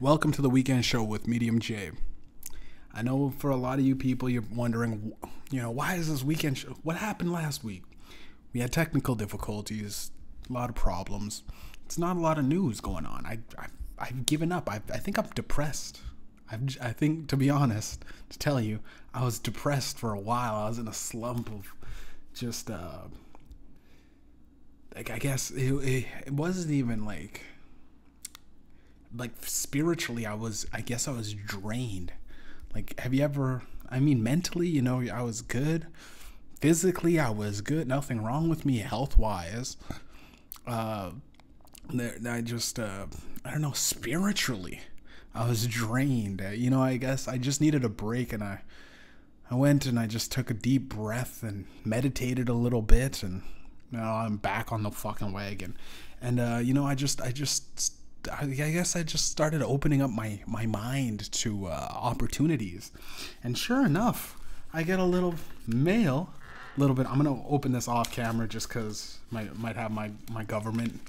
Welcome to the weekend show with Mediumjay. I know for a lot of you people, you're wondering, you know, why is this weekend show? What happened last week? We had technical difficulties, a lot of problems. It's not a lot of news going on. I, I I've given up. I, I think I'm depressed. I've, I think, to be honest, to tell you, I was depressed for a while. I was in a slump of just, uh, like, I guess it, it, it wasn't even like, like spiritually, I was, I guess I was drained. Like, have you ever, I mean, mentally, you know, I was good. Physically, I was good. Nothing wrong with me health wise. Uh, I just, uh, I don't know, spiritually, I was drained. Uh, you know, I guess I just needed a break, and I, I went and I just took a deep breath and meditated a little bit, and now I'm back on the fucking wagon. And uh, you know, I just, I just, I guess I just started opening up my my mind to uh, opportunities, and sure enough, I get a little mail. A little bit. I'm gonna open this off camera just because might might have my my government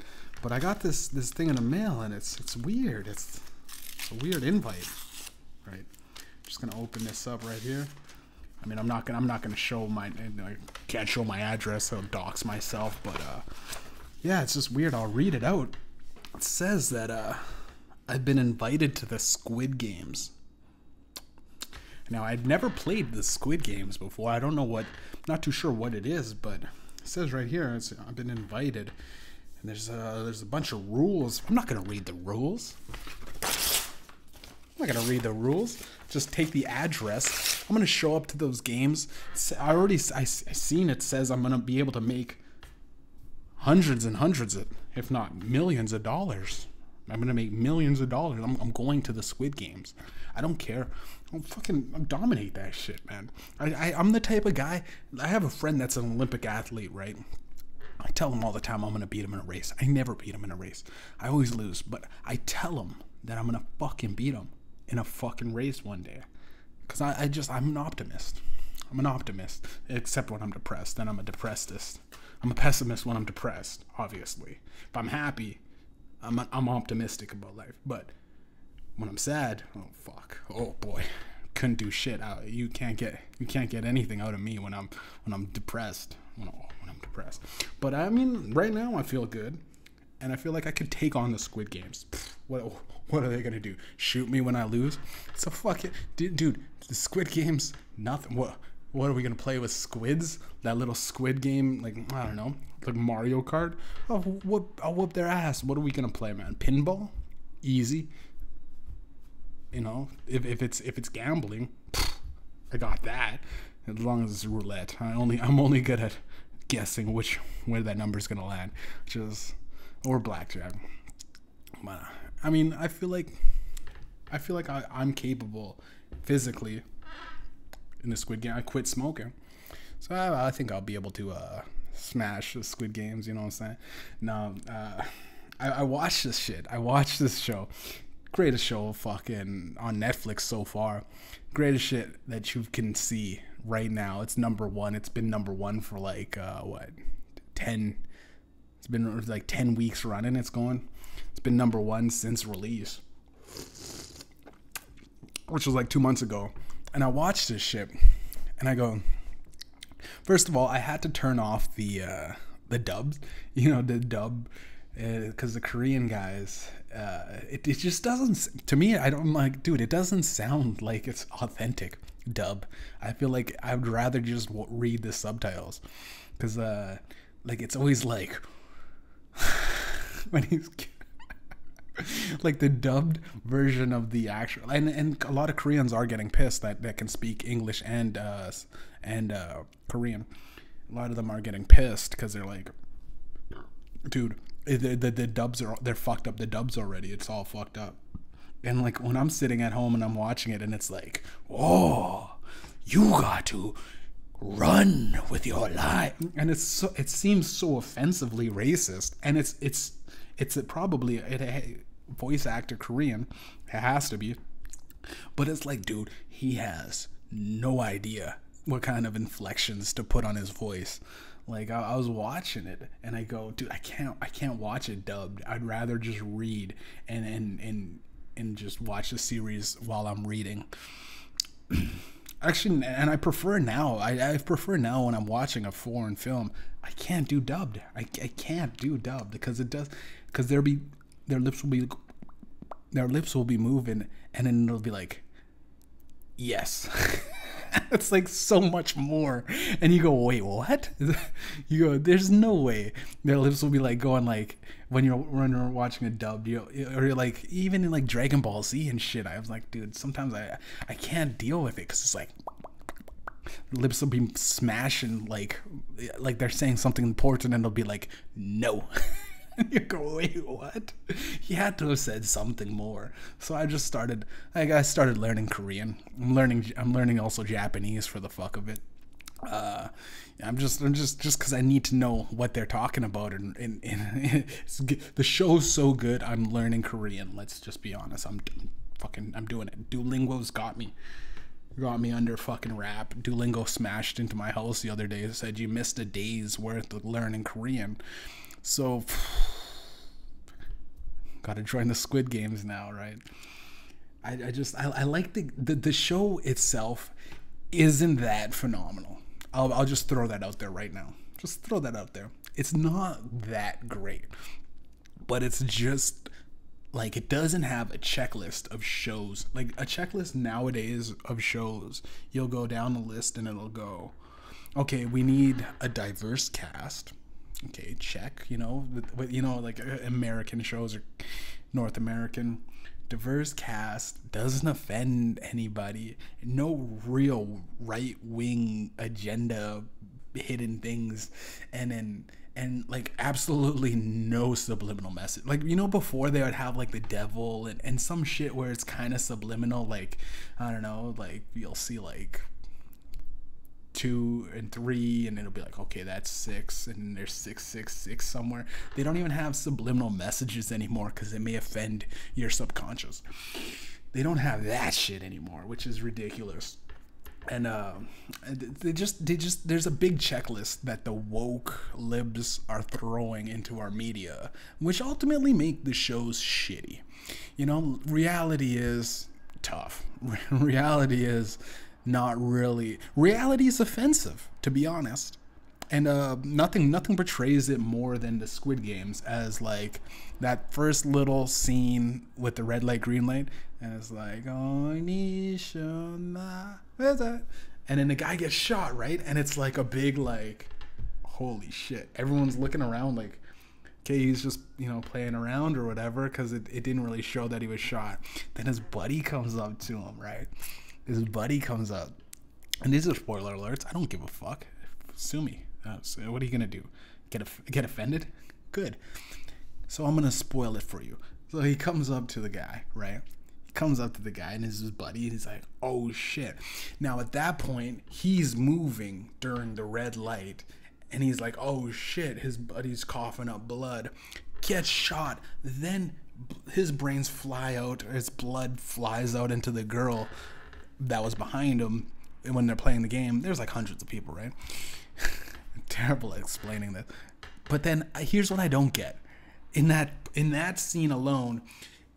but I got this this thing in the mail and it's it's weird. It's, it's a weird invite. Right. Just gonna open this up right here. I mean, I'm not gonna I'm not gonna show my I can't show my address. I'll dox myself. But uh, yeah, it's just weird. I'll read it out. Says that uh, I've been invited to the Squid Games. Now, I've never played the Squid Games before. I don't know what, not too sure what it is, but it says right here, I've been invited. And there's a, there's a bunch of rules. I'm not going to read the rules. I'm not going to read the rules. Just take the address. I'm going to show up to those games. I already I, I seen it says I'm going to be able to make hundreds and hundreds of, if not millions of dollars. I'm gonna make millions of dollars. I'm, I'm going to the Squid Games. I don't care. I'll fucking I'll dominate that shit, man. I, I I'm the type of guy. I have a friend that's an Olympic athlete, right? I tell him all the time I'm gonna beat him in a race. I never beat him in a race. I always lose, but I tell him that I'm gonna fucking beat him in a fucking race one day. Cause I, I just I'm an optimist. I'm an optimist, except when I'm depressed. Then I'm a depressedist. I'm a pessimist when I'm depressed. Obviously, if I'm happy, I'm I'm optimistic about life. But when I'm sad, oh fuck, oh boy, couldn't do shit. out. you can't get you can't get anything out of me when I'm when I'm depressed. When, when I'm depressed. But I mean, right now I feel good, and I feel like I could take on the Squid Games. What what are they gonna do? Shoot me when I lose? So fuck it, dude. dude the Squid Games, nothing. What what are we gonna play with squids? That little squid game, like I don't know, like Mario Kart. Oh, whoop! I'll whoop their ass. What are we gonna play, man? Pinball, easy. You know, if, if it's if it's gambling, I got that. As long as it's roulette, I only I'm only good at guessing which where that number's gonna land, which is or blackjack. But I mean, I feel like I feel like I, I'm capable physically in the Squid Game. I quit smoking, so I, I think I'll be able to uh, smash the Squid Games. You know what I'm saying? No, uh, I, I watched this shit. I watched this show. Greatest show fucking on Netflix so far. Greatest shit that you can see right now. It's number one. It's been number one for like uh, what ten. It's been like ten weeks running. It's going. It's been number one since release, which was like two months ago. And I watched this shit, and I go. First of all, I had to turn off the uh, the dubs. You know the dub because uh, the Korean guys, uh, it, it just doesn't. To me, I don't like, dude. It doesn't sound like it's authentic dub. I feel like I would rather just read the subtitles because, uh, like, it's always like when he's like the dubbed version of the actual, and and a lot of Koreans are getting pissed that that can speak English and uh and uh Korean. A lot of them are getting pissed because they're like, dude, the, the the dubs are they're fucked up. The dubs already, it's all fucked up. And like when I'm sitting at home and I'm watching it, and it's like, oh, you got to run with your life, and it's so, it seems so offensively racist, and it's it's it's probably it, voice actor Korean, it has to be, but it's like, dude, he has no idea what kind of inflections to put on his voice. Like I, I, was watching it and I go, dude, I can't I can't watch it dubbed. I'd rather just read and and and and just watch the series while I'm reading. Actually, and I prefer now. I, I prefer now when I'm watching a foreign film. I can't do dubbed. I, I can't do dubbed because it does because there be their lips will be their lips will be moving and then it'll be like yes. it's like so much more. And you go, wait, what? you go, there's no way. Their lips will be like going like when you're when you're watching a dub, you or you're like even in like Dragon Ball Z and shit. I was like, dude, sometimes I I can't deal with it because it's like lips will be smashing like like they're saying something important and they'll be like no you go wait what he had to have said something more so i just started like i started learning korean i'm learning i'm learning also japanese for the fuck of it uh, I'm just, I'm just, just because I need to know what they're talking about, and, and, and the show's so good. I'm learning Korean. Let's just be honest. I'm, fucking, I'm doing it. Duolingo's got me got me under fucking rap. Duolingo smashed into my house the other day. And said you missed a day's worth of learning Korean. So, gotta join the Squid Games now, right? I, I just I, I like the, the the show itself isn't that phenomenal. I'll I'll just throw that out there right now. Just throw that out there. It's not that great, but it's just like it doesn't have a checklist of shows like a checklist nowadays of shows you'll go down the list and it'll go okay we need a diverse cast okay check you know with you know like uh, american shows or north american. Diverse cast doesn't offend anybody. No real right wing agenda hidden things. And then and like absolutely no subliminal message. Like you know before they would have like the devil and, and some shit where it's kind of subliminal like I don't know, like you'll see like two and three and it'll be like okay that's six and there's six six six somewhere they don't even have subliminal messages anymore because it may offend your subconscious they don't have that shit anymore which is ridiculous and uh, they just they just there's a big checklist that the woke libs are throwing into our media, which ultimately make the shows shitty. You know, reality is tough. reality is not really. Reality is offensive, to be honest and uh, nothing nothing portrays it more than the Squid Games as like that first little scene with the red light, green light, and it's like that? And then the guy gets shot, right? And it's like a big like, holy shit! Everyone's looking around like, okay, he's just you know playing around or whatever because it, it didn't really show that he was shot. Then his buddy comes up to him, right? His buddy comes up, and these are spoiler alerts. I don't give a fuck. Sue me. Uh, so what are you gonna do? Get get offended? Good. So I'm gonna spoil it for you. So he comes up to the guy, right? He comes up to the guy and is his buddy, and he's like, "Oh shit!" Now at that point, he's moving during the red light, and he's like, "Oh shit!" His buddy's coughing up blood, gets shot. Then his brains fly out, or his blood flies out into the girl that was behind him when they're playing the game. There's like hundreds of people, right? terrible at explaining this. But then uh, here's what I don't get. In that in that scene alone,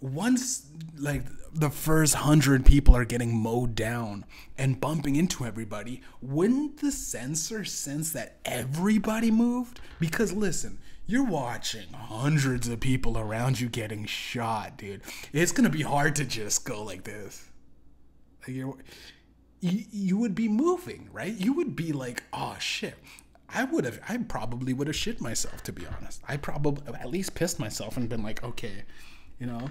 once like the first hundred people are getting mowed down and bumping into everybody, wouldn't the sensor sense that everybody moved? Because listen, you're watching hundreds of people around you getting shot, dude. It's gonna be hard to just go like this. You you would be moving, right? You would be like, oh shit. I would have, I probably would have shit myself, to be honest. I probably at least pissed myself and been like, okay, you know,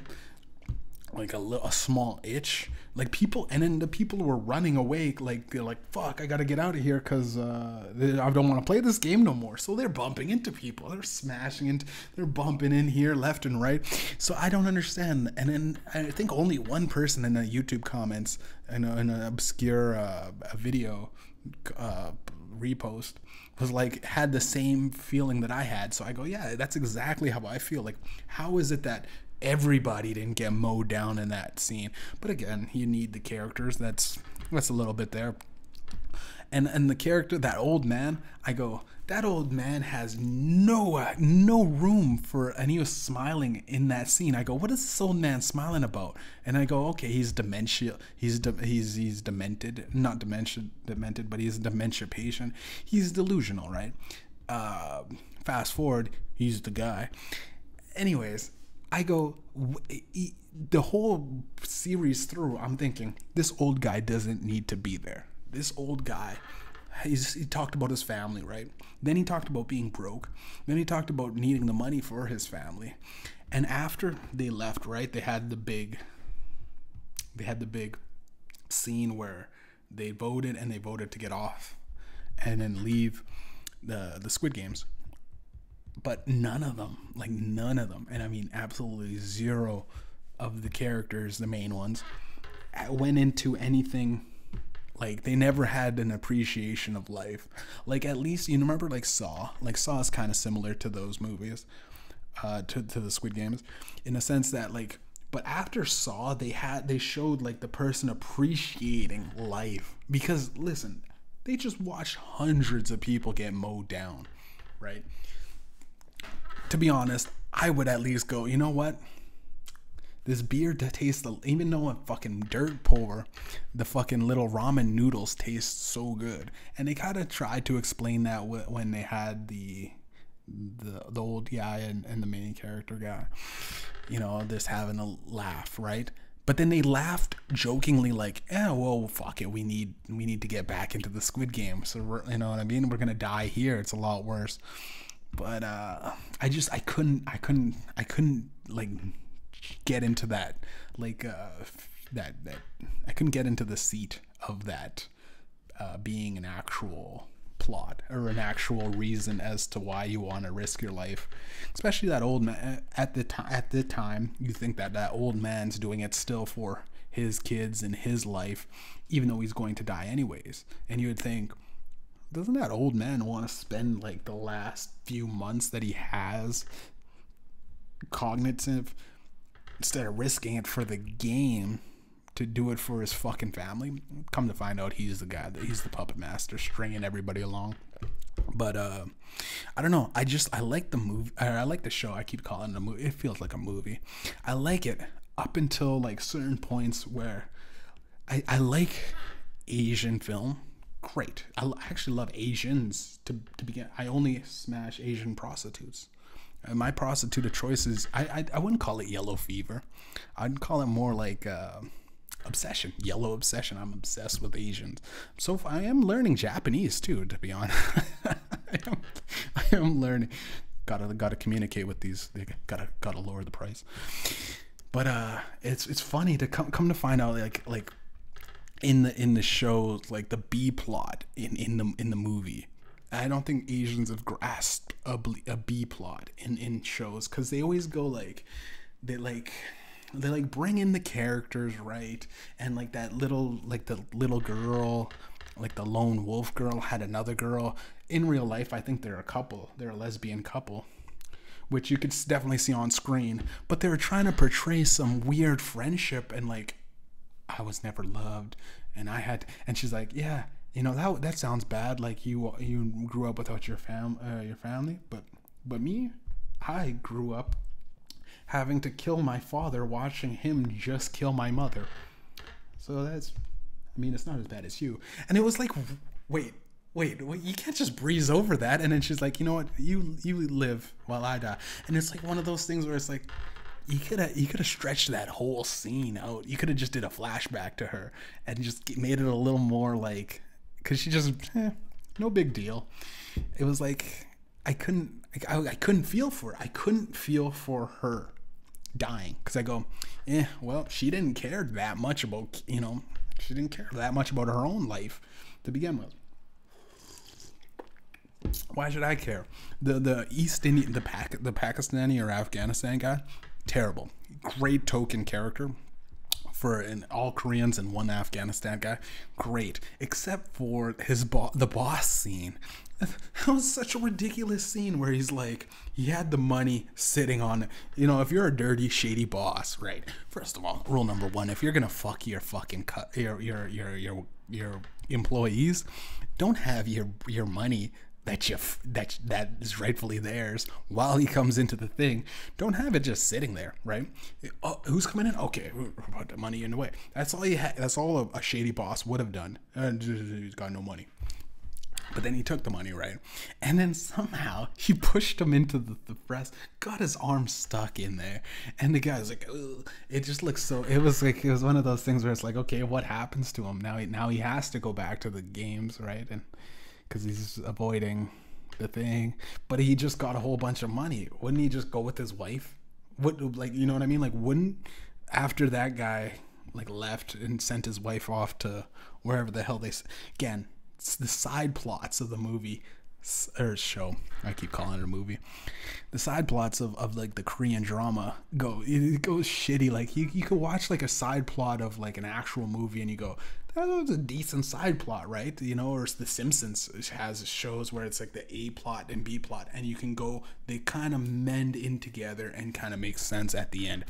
like a, a small itch. Like people, and then the people were running away, like they're like, fuck, I gotta get out of here because uh, I don't want to play this game no more. So they're bumping into people, they're smashing into, they're bumping in here left and right. So I don't understand. And then I think only one person in the YouTube comments in, a, in an obscure uh, video uh, repost was like had the same feeling that I had. So I go, yeah, that's exactly how I feel. Like, how is it that everybody didn't get mowed down in that scene? But again, you need the characters. That's that's a little bit there. And and the character, that old man, I go, that old man has no no room for and he was smiling in that scene i go what is this old man smiling about and i go okay he's dementia he's de- he's he's demented not dementia demented but he's a dementia patient he's delusional right uh, fast forward he's the guy anyways i go the whole series through i'm thinking this old guy doesn't need to be there this old guy he talked about his family, right? Then he talked about being broke. Then he talked about needing the money for his family. And after they left, right, they had the big, they had the big scene where they voted and they voted to get off and then leave the the Squid Games. But none of them, like none of them, and I mean absolutely zero of the characters, the main ones, went into anything like they never had an appreciation of life. Like at least you remember like Saw. Like Saw is kind of similar to those movies, uh, to to the Squid Games, in a sense that like. But after Saw, they had they showed like the person appreciating life because listen, they just watched hundreds of people get mowed down, right? To be honest, I would at least go. You know what? This beer tastes, even though it's fucking dirt poor, the fucking little ramen noodles taste so good. And they kind of tried to explain that when they had the the the old guy and, and the main character guy, you know, just having a laugh, right? But then they laughed jokingly, like, "Yeah, well, fuck it, we need we need to get back into the Squid Game." So you know what I mean? We're gonna die here. It's a lot worse. But uh, I just I couldn't I couldn't I couldn't like get into that like uh, that that I couldn't get into the seat of that uh, being an actual plot or an actual reason as to why you want to risk your life especially that old man at the time at the time you think that that old man's doing it still for his kids and his life even though he's going to die anyways. And you would think doesn't that old man want to spend like the last few months that he has cognitive instead of risking it for the game to do it for his fucking family. Come to find out, he's the guy that he's the puppet master, stringing everybody along. But uh, I don't know. I just I like the movie. I like the show. I keep calling it a movie. It feels like a movie. I like it up until like certain points where I I like Asian film. Great. I actually love Asians to to begin. I only smash Asian prostitutes my prostitute of choices, I, I, I wouldn't call it yellow fever. I'd call it more like uh, obsession, yellow obsession. I'm obsessed with Asians. So I am learning Japanese too, to be honest. I, am, I am learning. Gotta gotta communicate with these. They gotta gotta lower the price. But uh, it's it's funny to come come to find out like like in the in the show like the B plot in in the in the movie. I don't think Asians have grasped a, a B plot in in shows because they always go like they like they like bring in the characters right? And like that little like the little girl like the lone wolf girl had another girl. In real life i think they're a couple. They're a lesbian couple which you could definitely see on screen. But they were trying to portray some weird friendship and like i was never loved and i had and she's like yeah you know that that sounds bad. Like you you grew up without your fam uh, your family, but but me, I grew up having to kill my father, watching him just kill my mother. So that's, I mean, it's not as bad as you. And it was like, wait, wait, wait, you can't just breeze over that. And then she's like, you know what, you you live while I die. And it's like one of those things where it's like, you could have you could have stretched that whole scene out. You could have just did a flashback to her and just made it a little more like because she just eh, no big deal. It was like I couldn't I, I couldn't feel for. I couldn't feel for her dying because I go, eh, well, she didn't care that much about you know she didn't care that much about her own life to begin with. Why should I care? The the East Indian the Pac the Pakistani or Afghanistan guy, terrible. Great token character, for an all Koreans and one Afghanistan guy, great. Except for his bo- the boss scene. That was such a ridiculous scene where he's like, he had the money sitting on, you know, if you're a dirty, shady boss, right? First of all, rule number one: if you're gonna fuck your fucking cut, your your your your your employees, don't have your your money that you that that is rightfully theirs while he comes into the thing. Don't have it just sitting there, right? Oh, who's coming in? Okay, put the money in the way. That's all you. Ha- that's all a, a shady boss would have done. Uh, and he's got no money. But then he took the money, right? And then somehow he pushed him into the, the press, got his arm stuck in there. And the guy's like, Ugh. it just looks so, it was like, it was one of those things where it's like, okay, what happens to him? Now he, now he has to go back to the games, right? And because he's avoiding the thing. But he just got a whole bunch of money. Wouldn't he just go with his wife? What, like, you know what I mean? Like, wouldn't, after that guy, like, left and sent his wife off to wherever the hell they, again, it's the side plots of the movie or show. I keep calling it a movie. The side plots of, of like the korean drama go it goes shitty. Like you, you could watch like a side plot of like an actual movie and you go that was a decent side plot right? You know or the simpsons has shows where it's like the a plot and b plot and you can go they kind of mend in together and kind of make sense at the end.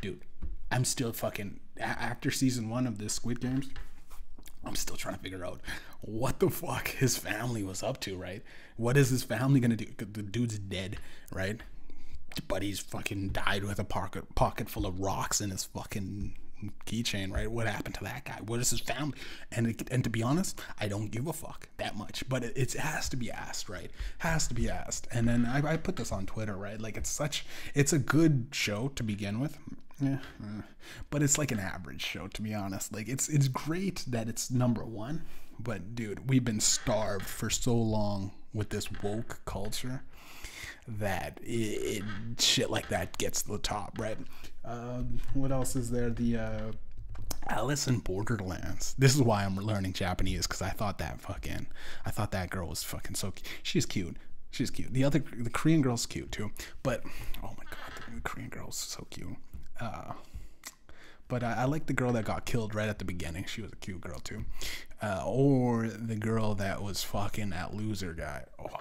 Dude i'm still fucking after season one of this squid games I'm still trying to figure out what the fuck his family was up to, right? What is his family gonna do? The dude's dead, right? But he's fucking died with a pocket pocket full of rocks in his fucking keychain, right? What happened to that guy? What is his family? And it, and to be honest, I don't give a fuck that much. But it, it has to be asked, right? Has to be asked. And then I, I put this on Twitter, right? Like it's such, it's a good show to begin with. Yeah, but it's like an average show to be honest. Like it's it's great that it's number one, but dude, we've been starved for so long with this woke culture that it, it shit like that gets to the top, right? Uh, what else is there? The uh, Alice in Borderlands. This is why I'm learning Japanese because I thought that fucking, I thought that girl was fucking so. She's cute. She's cute. The other, the Korean girl's cute too. But oh my god, the Korean girl's so cute. Uh, but I, I, like the girl that got killed right at the beginning. She was a cute girl too. Uh, or the girl that was fucking that loser guy. Oh,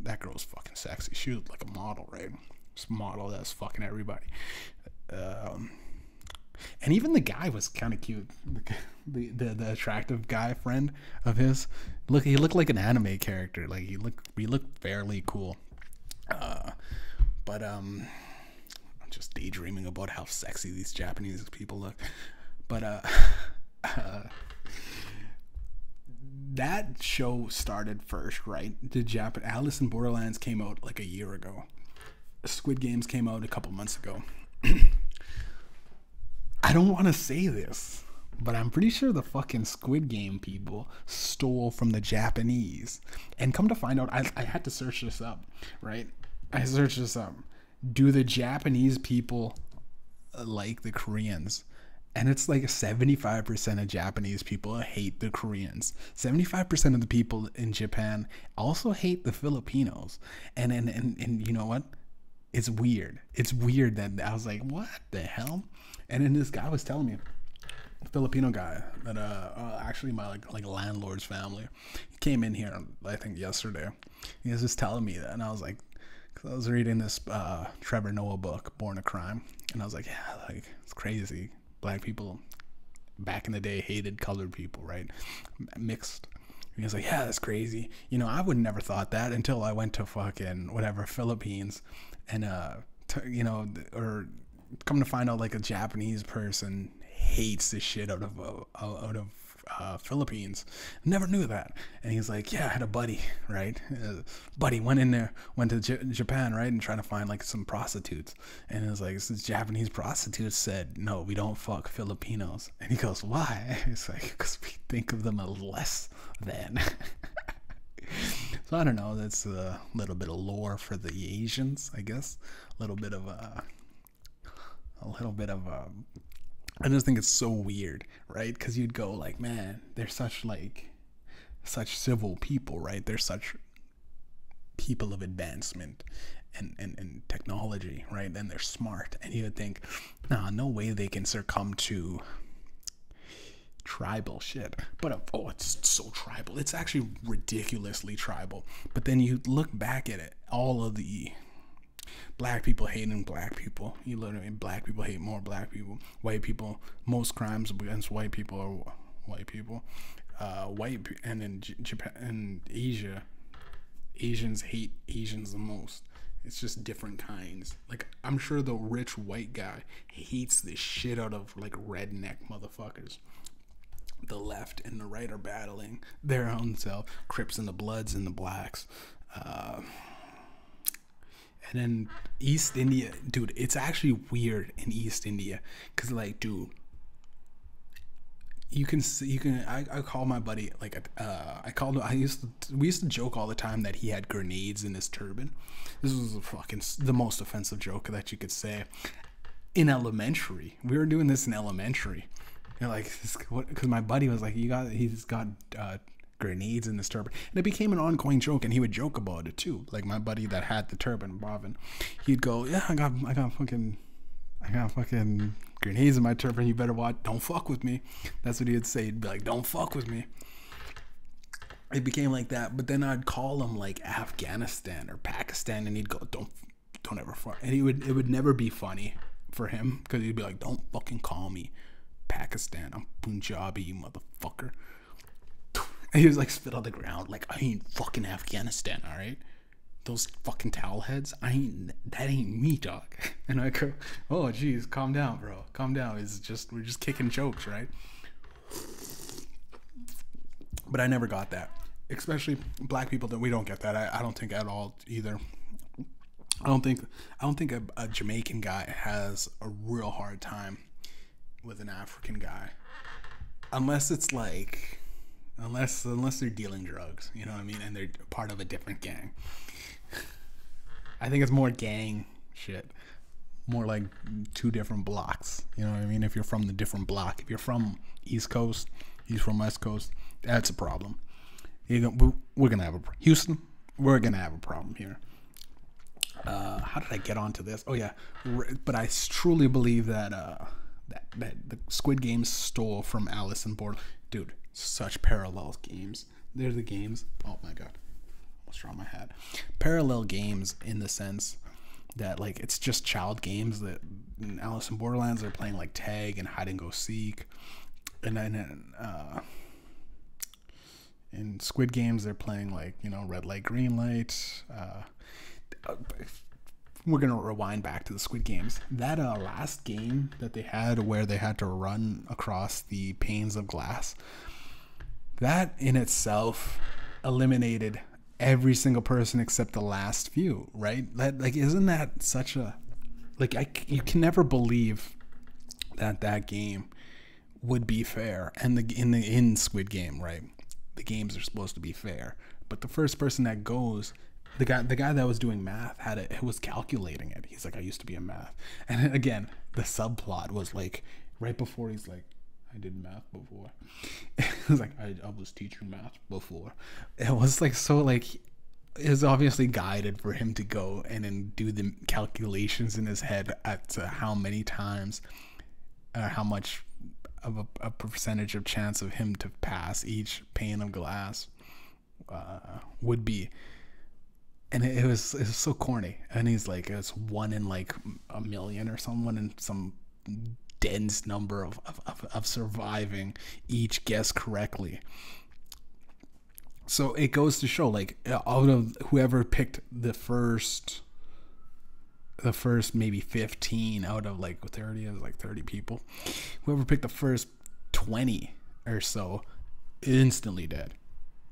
that girl was fucking sexy. She was like a model, right? Just model that's fucking everybody. Um, and even the guy was kind of cute. The, the the attractive guy friend of his. Look, he looked like an anime character. Like he looked he looked fairly cool. Uh, but um just daydreaming about how sexy these Japanese people look. But uh, uh that show started first, right? The Japan Alice in Borderlands came out like a year ago. Squid Games came out a couple months ago. I don't want to say this, but I'm pretty sure the fucking Squid Game people stole from the Japanese. And come to find out, I, I had to search this up, right? I searched this up do the Japanese people like the Koreans? And it's like 75% of Japanese people hate the Koreans. 75% of the people in Japan also hate the Filipinos. And and, and, and you know what? It's weird. It's weird that I was like, what the hell? And then this guy was telling me, Filipino guy that uh, uh, actually my like like landlord's family he came in here I think yesterday. He was just telling me that, and I was like, I was reading this uh, Trevor Noah book, Born a Crime, and I was like, yeah, like it's crazy. Black people back in the day hated colored people, right? Mixed. And he was like, yeah, that's crazy. You know, I would never thought that until I went to fucking whatever Philippines, and uh, you know, or come to find out like a Japanese person hates the shit out of uh, out of uh, Philippines. Never knew that. And he's like, yeah, I had a buddy, right? Uh, buddy went in there, went to J- Japan, right, and trying to find like some prostitutes. And it was like, this Japanese prostitute said, no, we don't fuck Filipinos. And he goes, why? It's like, because we think of them as less than. so I don't know. That's a little bit of lore for the Asians, I guess. A little bit of a, a little bit of a I just think it's so weird, right? Because you'd go like, man, they're such like such civil people, right? They're such people of advancement and, and, and technology, right? And they're smart. And you would think, nah, no way they can succumb to tribal shit. But oh, it's so tribal. It's actually ridiculously tribal. But then you look back at it, all of the black people hating black people. You literally black people hate more black people. White people, most crimes against white people are white people. Uh, white and in Japan and Asia, Asians hate Asians the most. It's just different kinds. Like I'm sure the rich white guy hates the shit out of like redneck motherfuckers. The left and the right are battling their own self. Crips and the Bloods and the Blacks. Uh, and then East India, dude, it's actually weird in East India because, like, dude, you can see, you can. I, I call my buddy like uh, I called. I used to, we used to joke all the time that he had grenades in his turban. This was fucking the most offensive joke that you could say. In elementary, we were doing this in elementary. Know, like, because my buddy was like, "You got, he's got uh, grenades in this turban. And it became an ongoing joke, and he would joke about it too. Like my buddy that had the turban, Bobbin, he'd go, "Yeah, I got, I got fucking, I got fucking grenades in my turban. You better watch. Don't fuck with me." That's what he would say. He'd be like, "Don't fuck with me." It became like that, but then I'd call him like Afghanistan or Pakistan, and he'd go, "Don't, don't ever fuck." And he would, it would never be funny for him because he'd be like, "Don't fucking call me Pakistan. I'm Punjabi, you motherfucker." he was like spit on the ground, like I ain't fucking Afghanistan, all right. Those fucking towel heads, I ain't. That ain't me, dog. And I go, oh, jeez, calm down, bro. Calm down. It's just we're just kicking jokes, right? But I never got that, especially black people. That we don't get that. I, I don't think at all either. I don't think I don't think a, a Jamaican guy has a real hard time with an African guy, unless it's like unless unless they're dealing drugs, you know what I mean, and they're part of a different gang. I think it's more gang shit, more like two different blocks. You know what I mean? If you're from the different block, if you're from East Coast, he's from West Coast, that's a problem. Gonna, we're gonna have a Houston. We're gonna have a problem here. Uh, how did I get onto this? Oh yeah, but I truly believe that uh, that that the Squid Games stole from Alice in Borderland. Dude, such parallel games. They're the games. Oh my god, almost dropped my hat. Parallel games in the sense that like it's just child games that in Alice in Borderlands they're playing like tag and hide and go seek, and then uh, in Squid Games they're playing like you know red light green light. Uh, we're gonna rewind back to the Squid Games. That uh, last game that they had where they had to run across the panes of glass that in itself eliminated every single person except the last few, right? That like isn't that such a like I you can never believe that that game would be fair and the in the in Squid Game, right? The games are supposed to be fair, but the first person that goes the guy the guy that was doing math had it was calculating it. He's like I used to be a math. And again, the subplot was like right before he's like I did math before. it was like I, I was teaching math before. It was like so like it was obviously guided for him to go and then do the calculations in his head at to how many times or how much of a, a, percentage of chance of him to pass each pane of glass uh, would be and it, it, was it was so corny and he's like it's one in like a million or someone in some dense number of, of, of surviving each guess correctly. So it goes to show, like, uh, out of whoever picked the first, the first maybe 15 out of like 30, it was like 30 people, whoever picked the first 20 or so, instantly dead.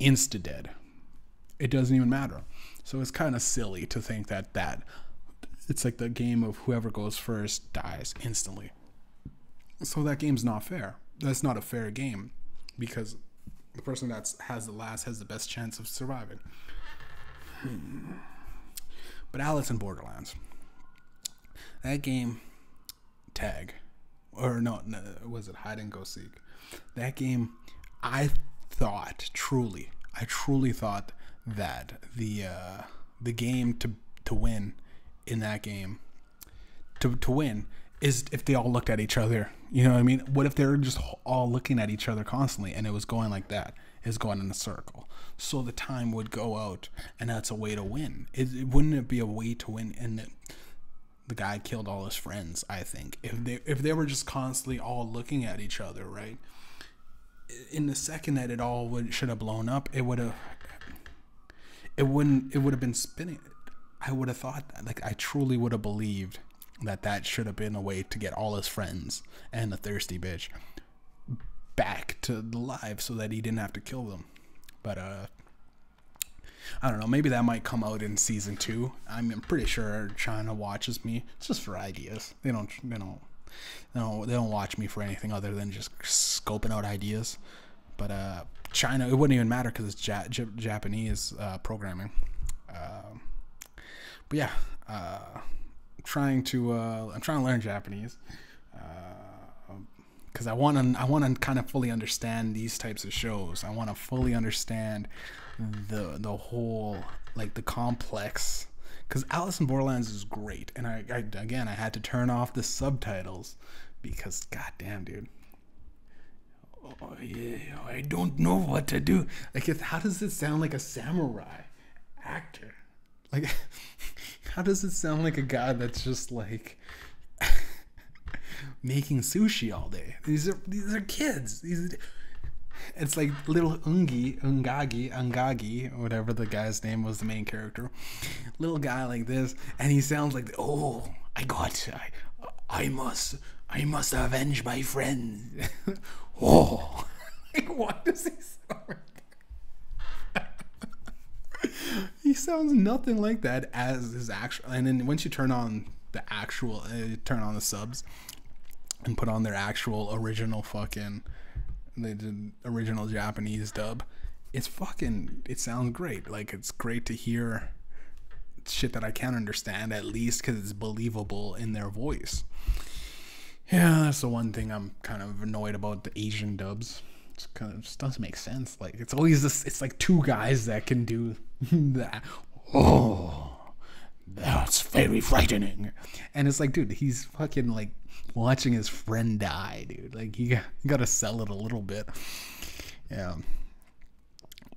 Insta dead. It doesn't even matter. So it's kind of silly to think that that it's like the game of whoever goes first dies instantly. So that game's not fair. That's not a fair game because the person that has the last has the best chance of surviving. Hmm. But Alice in Borderlands, that game, tag, or no, no, was it hide and go seek? That game, I thought truly, I truly thought that the uh, the game to to win in that game to to win is if they all looked at each other. You know what I mean? What if they were just all looking at each other constantly and it was going like that? Is going in a circle. So the time would go out, and that's a way to win. It, it wouldn't it be a way to win? And the guy killed all his friends. I think if they if they were just constantly all looking at each other, right? In the second that it all would should have blown up, it would have. It wouldn't. It would have been spinning. I would have thought that. Like I truly would have believed that that should have been a way to get all his friends and the thirsty bitch back to the live so that he didn't have to kill them. But uh I don't know, maybe that might come out in season 2. I'm pretty sure China watches me it's just for ideas. They don't they don't they don't, they don't watch me for anything other than just scoping out ideas. But uh China it wouldn't even matter cuz it's ja- Japanese uh, programming. Uh, but yeah, uh trying to uh, I'm trying to learn Japanese because uh, I want to I want to kind of fully understand these types of shows. I want to fully understand the the whole like the complex. Because Alice in Borderlands is great, and I, I again I had to turn off the subtitles because goddamn dude. Oh yeah, I don't know what to do. Like, how does it sound like a samurai actor? Like, how does it sound like a guy that's just like making sushi all day? These are these are kids. These it's like little Ungi, Ungagi, Ungagi, whatever the guy's name was, the main character. Little guy like this, and he sounds like, oh, I got, I, I must, I must avenge my friend. oh, like what does he sound? He sounds nothing like that as his actual. And then once you turn on the actual, uh, turn on the subs and put on their actual original fucking, the original Japanese dub, it's fucking. It sounds great. Like it's great to hear shit that I can't understand at least because it's believable in their voice. Yeah, that's the one thing I'm kind of annoyed about the Asian dubs. Kind of just doesn't make sense. Like it's always this. It's like two guys that can do that. Oh, that's very frightening. And it's like, dude, he's fucking like watching his friend die, dude. Like you got, you got to sell it a little bit. Yeah.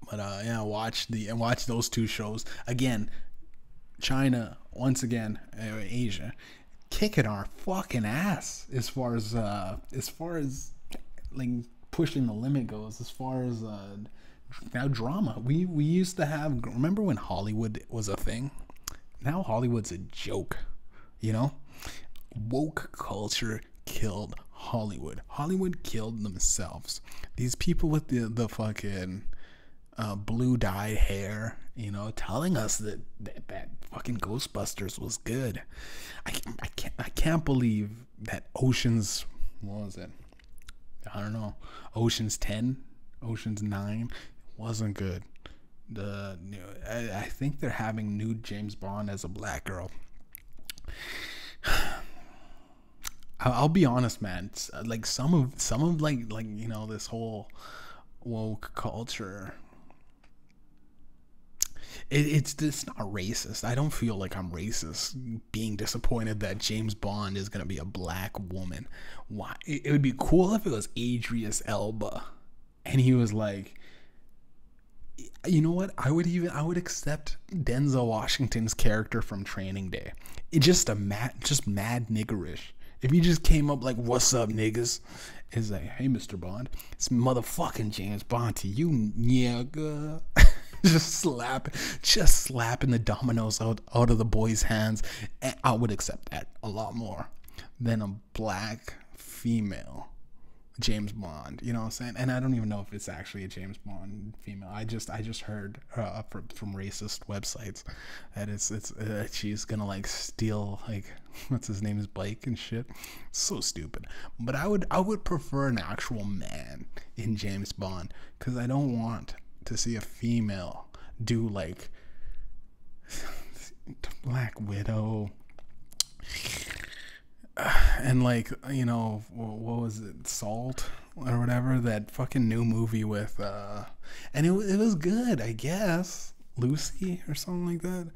But uh, yeah, watch the and watch those two shows again. China once again, uh, Asia, kicking our fucking ass as far as uh, as far as like pushing the limit goes. As far as uh, now drama. We we used to have remember when Hollywood was a thing? Now Hollywood's a joke. You know? Woke culture killed Hollywood. Hollywood killed themselves. These people with the the fucking uh, blue dyed hair, you know, telling us that, that that fucking Ghostbusters was good. I, I can't I can't believe that Oceans what was it? I don't know. Oceans 10, Oceans 9 wasn't good. The I, I think they're having new James Bond as a black girl. I'll be honest, man. Like some of some of like like you know this whole woke culture. It, it's it's not racist. I don't feel like I'm racist being disappointed that James Bond is gonna be a black woman. Why? It, it would be cool if it was Idris Elba, and he was like, you know what? I would even I would accept Denzel Washington's character from Training Day. It just a mad, just mad niggerish. If he just came up like, "What's up, niggas?" It's like, "Hey, Mr. Bond, it's motherfucking James Bond to you, nigga." just slap, just slapping the dominoes out out of the boy's hands. And I would accept that a lot more than a black female James Bond. You know what I'm saying? And I don't even know if it's actually a James Bond female. I just I just heard uh, from, from racist websites that it's it's uh, she's gonna like steal like what's his name is Blake and shit. So stupid. But I would I would prefer an actual man in James Bond because I don't want to see a female do like Black Widow and like you know what was it salt or whatever that fucking new movie with uh and it, it was good i guess lucy or something like that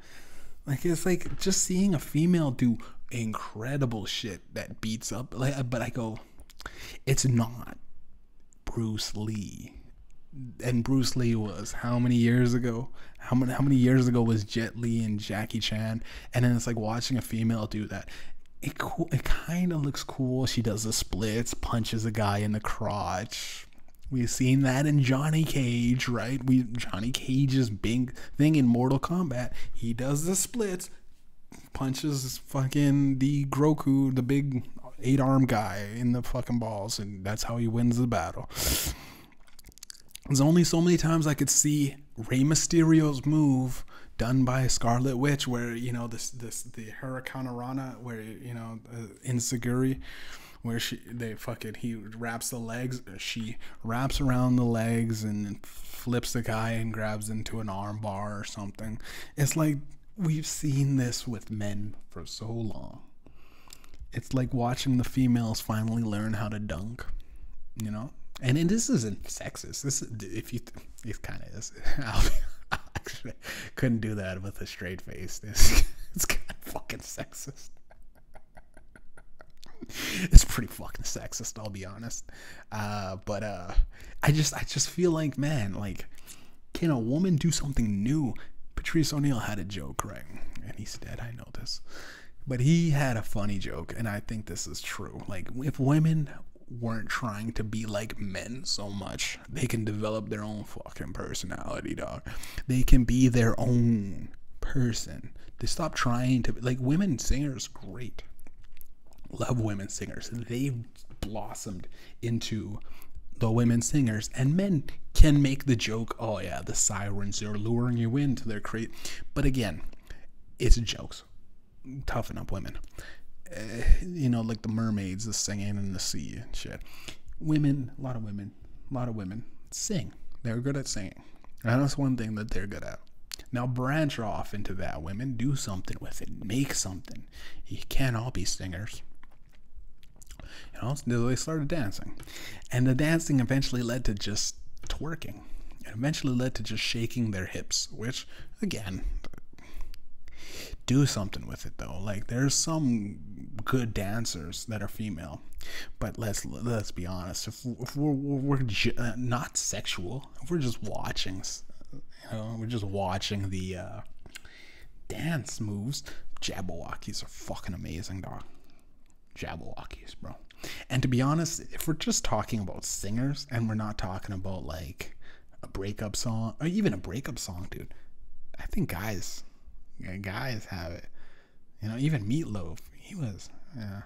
like it's like just seeing a female do incredible shit that beats up. Like, but I go, it's not Bruce Lee. And Bruce Lee was how many years ago? How many how many years ago was Jet Li and Jackie Chan? And then it's like watching a female do that. It cool. It kind of looks cool. She does the splits, punches a guy in the crotch. We've seen that in Johnny Cage, right? We Johnny Cage's big thing in Mortal Kombat. He does the splits, punches fucking the Groku, the big eight arm guy in the fucking balls, and that's how he wins the battle. There's only so many times I could see Rey Mysterio's move done by Scarlet Witch, where you know this this the Hurricanrana, where you know uh, Enzuigiri, where she they fucking he wraps the legs, she wraps around the legs and flips the guy and grabs into an arm bar or something. It's like we've seen this with men for so long. It's like watching the females finally learn how to dunk, you know. And, and this isn't sexist. This is, if you it kind of is. I actually couldn't do that with a straight face. This it's kind of fucking sexist. it's pretty fucking sexist, I'll be honest. Uh, but uh, I just I just feel like man, like can a woman do something new? Patrice O'Neal had a joke, right? And he's dead. I know this. But he had a funny joke, and I think this is true. Like, if women weren't trying to be like men so much, they can develop their own fucking personality, dog. They can be their own person. They stop trying to, like, women singers, great. Love women singers. They've blossomed into the women singers and men can make the joke oh yeah the sirens are luring you into their crate but again it's jokes toughen up women uh, you know like the mermaids the singing in the sea and shit. Women a lot of women a lot of women sing. They're good at singing. And that's one thing that they're good at. Now branch off into that women. Do something with it. Make something. You can't all be singers. You know, so they started dancing. And the dancing eventually led to just twerking. It eventually led to just shaking their hips, which, again, do something with it though. Like there's some good dancers that are female, but let's let's be honest. If, if we're, we're, uh, not sexual, if we're just watching, you know, we're just watching the uh, dance moves. Jabbawockeez are fucking amazing, dog. Jabbawockeez, bro. And to be honest, if we're just talking about singers and we're not talking about like a breakup song or even a breakup song, dude, I think guys, guys have it. You know, even Meatloaf, he was, yeah,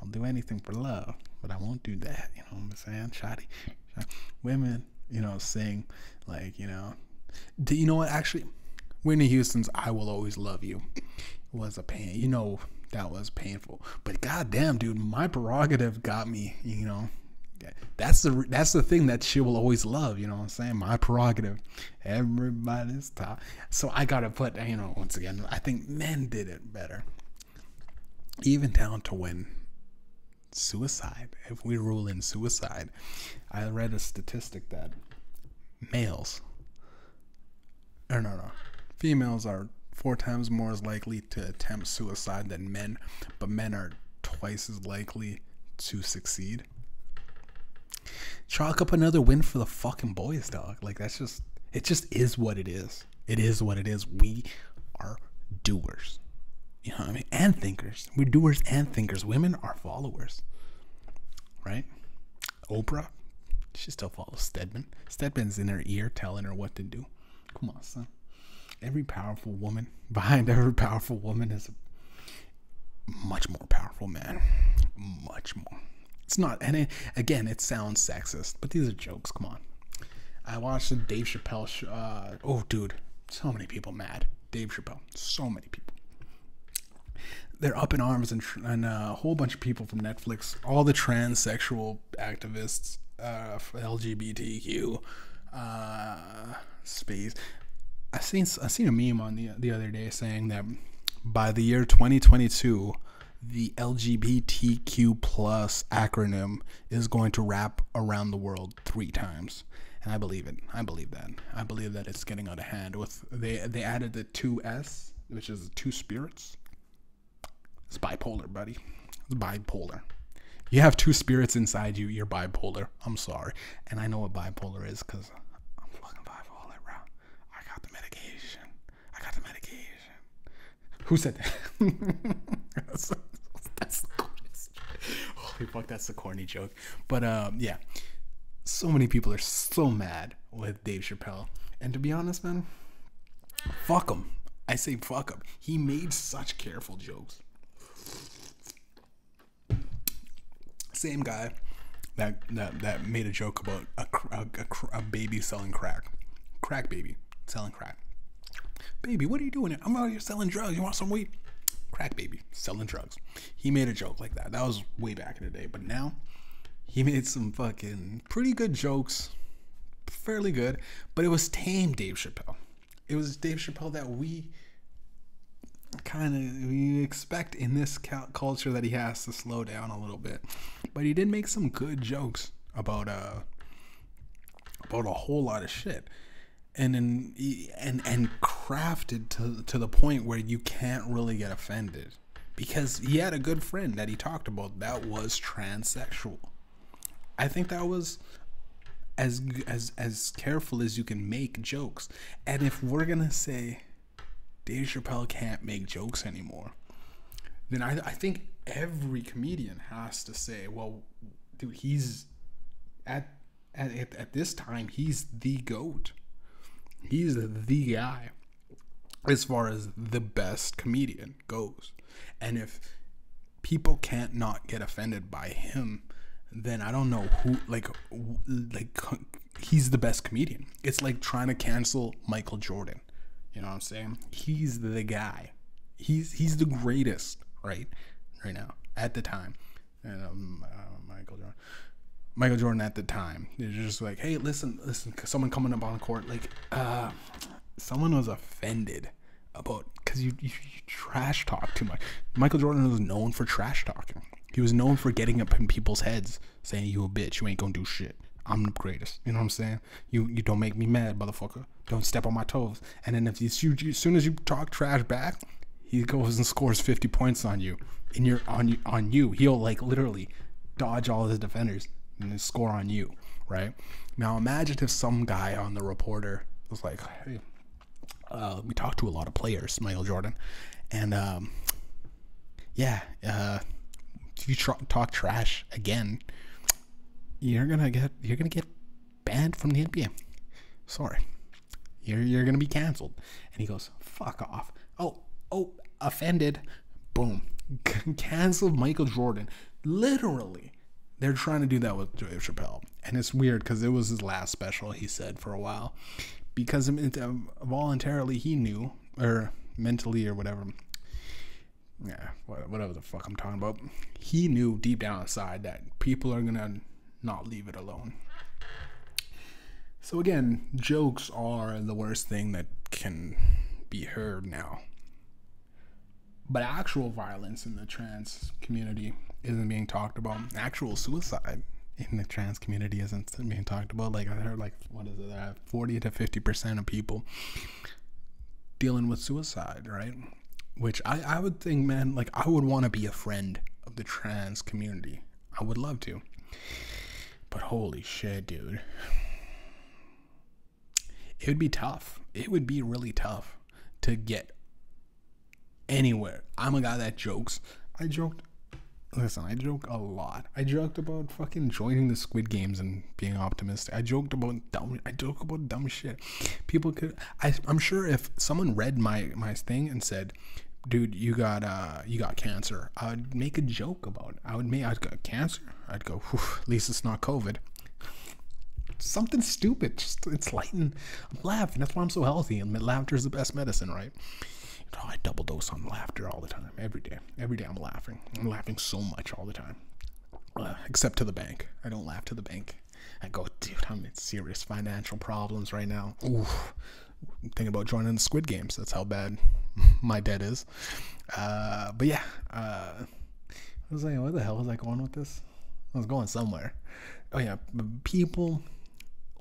I'll do anything for love, but I won't do that. You know what I'm saying? Shoddy. Women, you know, sing like, you know, do you know what? Actually, Whitney Houston's "I Will Always Love You" was a pain. You know, that was painful. But goddamn, dude, my prerogative got me. You know, that's the that's the thing that she will always love. You know what I'm saying? My prerogative. Everybody's top. So I gotta put. You know, once again, I think men did it better. Even down to when suicide. If we rule in suicide, I read a statistic that males. Or no, no, females are four times more as likely to attempt suicide than men, but men are twice as likely to succeed. Chalk up another win for the fucking boys, dog. Like that's just it just is what it is. It is what it is. We are doers. You know what I mean? And thinkers. We're doers and thinkers. Women are followers. Right? Oprah, she still follows Stedman. Stedman's in her ear telling her what to do. Come on, son every powerful woman behind every powerful woman is a much more powerful man much more it's not and it, again it sounds sexist but these are jokes come on. I watched the dave chappelle uh, oh dude so many people mad. Dave chappelle so many people. They're up in arms and, and a whole bunch of people from netflix all the transsexual activists uh, lgbtq uh, space. I seen I seen a meme on the the other day saying that by the year 2022, the LGBTQ plus acronym is going to wrap around the world three times, and I believe it. I believe that. I believe that it's getting out of hand. With they they added the two S, which is two spirits. It's bipolar, buddy. It's bipolar. You have two spirits inside you. You're bipolar. I'm sorry, and I know what bipolar is because I'm fucking bipolar, bro. I got the medication. I got the medication. Who said that? that's, the corniest. Holy fuck, that's the corny joke. But um, yeah, so many people are so mad with Dave Chappelle, and to be honest, man, fuck him. I say fuck him. He made such careful jokes. Same guy that that, that made a joke about a, a, a, a baby selling crack, crack baby selling crack. Baby, what are you doing? I'm out here selling drugs. You want some weed? Crack baby selling drugs. He made a joke like that. That was way back in the day. But now he made some fucking pretty good jokes, fairly good. But it was tame Dave Chappelle. It was Dave Chappelle that we kind of we expect in this culture that he has to slow down a little bit. But he did make some good jokes about uh about a whole lot of shit. And then and and crafted to to the point where you can't really get offended because he had a good friend that he talked about that was transsexual. I think that was as as as careful as you can make jokes. And if we're gonna say Dave Chappelle can't make jokes anymore, then I, I think every comedian has to say, well, dude, he's at at at this time he's the goat. He's the guy as far as the best comedian goes. And if people can't not get offended by him, then I don't know who like like he's the best comedian. It's like trying to cancel Michael Jordan. You know what I'm saying? He's the guy. He's he's the greatest, right? Right now, at the time. And um, uh, Michael Jordan. Michael Jordan at the time. They're just like, hey, listen, listen, someone coming up on court, like, uh, someone was offended about because you, you, you trash talk too much. Michael Jordan was known for trash talking. He was known for getting up in people's heads, saying, "You a bitch, you ain't gonna do shit." I'm the greatest. You know what I'm saying? You you don't make me mad, motherfucker. Don't step on my toes. And then if you, you as soon as you talk trash back, he goes and scores 50 points on you. In your on you on you, he'll like literally dodge all his defenders and score on you, right? Now imagine if some guy on the reporter was like, "Hey, uh, we talked to a lot of players, Michael Jordan, and um, yeah, uh, if you talk trash again." you're gonna get you're gonna get banned from the NBA. Sorry, you're you're gonna be canceled. And he goes, "Fuck off." Oh oh, offended. Boom, canceled Michael Jordan. Literally, they're trying to do that with Dave Chappelle, and it's weird because it was his last special. He said for a while, because um, voluntarily he knew or mentally or whatever yeah, whatever the fuck I'm talking about. He knew deep down inside that people are gonna not leave it alone. So again, jokes are the worst thing that can be heard now. But actual violence in the trans community isn't being talked about. Actual suicide in the trans community isn't being talked about. Like I heard, like what is it? Uh, Forty to fifty percent of people dealing with suicide, right? Which I I would think, man, like I would want to be a friend of the trans community. I would love to. But holy shit, dude. It would be tough. It would be really tough to get anywhere. I'm a guy that jokes. I joked. Listen, I joke a lot. I joked about fucking joining the Squid Games and being optimistic. I joked about dumb. I joke about dumb shit. People could. I, I'm sure if someone read my my thing and said, dude, you got uh, you got cancer. I'd make a joke about it. I would make, I'd go cancer. I'd go, at least it's not COVID. Something stupid. Just it's lighten. I'm laughing. That's why I'm so healthy. And laughter is the best medicine, right? Know, I double dose on laughter all the time, every day. Every day I'm laughing. I'm laughing so much all the time. Uh, except to the bank. I don't laugh to the bank. I go, dude, I'm in serious financial problems right now. Oof thinking about joining the Squid Games. That's how bad my debt is. Uh, but yeah, uh, I was like, where the hell was I going with this? I was going somewhere. Oh yeah, people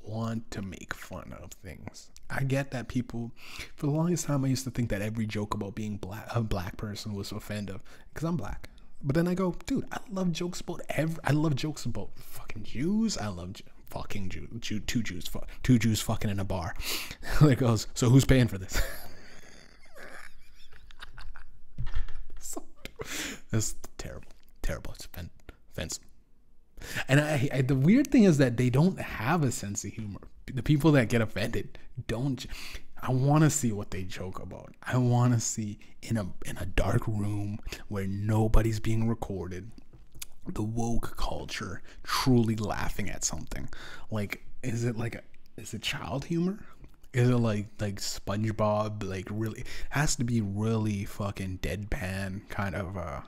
want to make fun of things. I get that people, for the longest time, I used to think that every joke about being black, a black person was offensive because I'm black. But then I go, dude, I love jokes about every. I love jokes about fucking Jews. I love fucking Jew, Jew two Jews, two Jews fucking in a bar. it goes. So who's paying for this? so, that's terrible, terrible. It's offensive. And I, I, the weird thing is that they don't have a sense of humor. The people that get offended don't. I want to see what they joke about. I want to see in a in a dark room where nobody's being recorded, the woke culture truly laughing at something. Like, is it like a is it child humor? Is it like like SpongeBob? Like really has to be really fucking deadpan kind of uh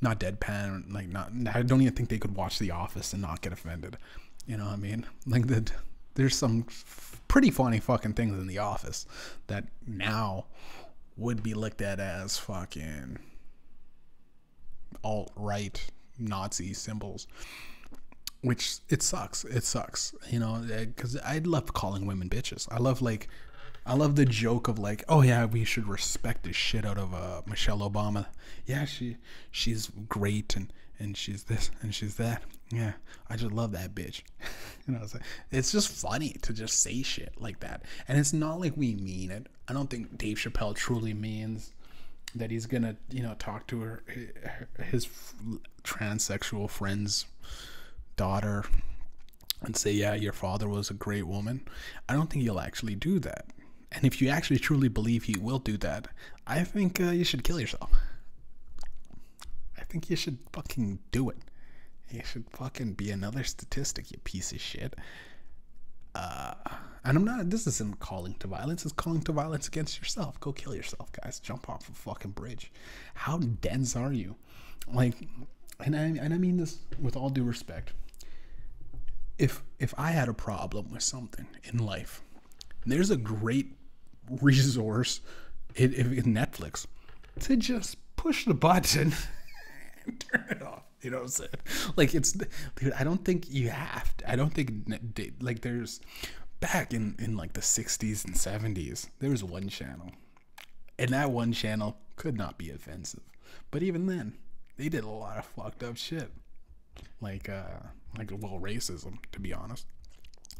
not deadpan, like not. I don't even think they could watch The Office and not get offended. You know what I mean? Like that. There's some pretty funny fucking things in The Office that now would be looked at as fucking alt right Nazi symbols. Which it sucks. It sucks. You know, because I love calling women bitches. I love like I love the joke of like, oh yeah, we should respect the shit out of uh, Michelle Obama. Yeah, she she's great and and she's this and she's that. Yeah, I just love that bitch. you know, it's, like, it's just funny to just say shit like that, and it's not like we mean it. I don't think Dave Chappelle truly means that he's gonna you know talk to her his transsexual friend's daughter and say yeah your father was a great woman i don't think he'll actually do that and if you actually truly believe he will do that, I think uh, you should kill yourself. I think you should fucking do it. You should fucking be another statistic, you piece of shit. Uh, and I'm not, this isn't calling to violence, it's calling to violence against yourself. Go kill yourself, guys. Jump off a fucking bridge. How dense are you? Like, and I, and I mean this with all due respect. If, if I had a problem with something in life, there's a great resource in, in Netflix to just push the button and turn it off. You know what I'm saying? Like it's, dude. I don't think you have. To, I don't think like there's back in in like the 60s and 70s. There was one channel, and that one channel could not be offensive. But even then, they did a lot of fucked up shit, like uh, like well racism. To be honest,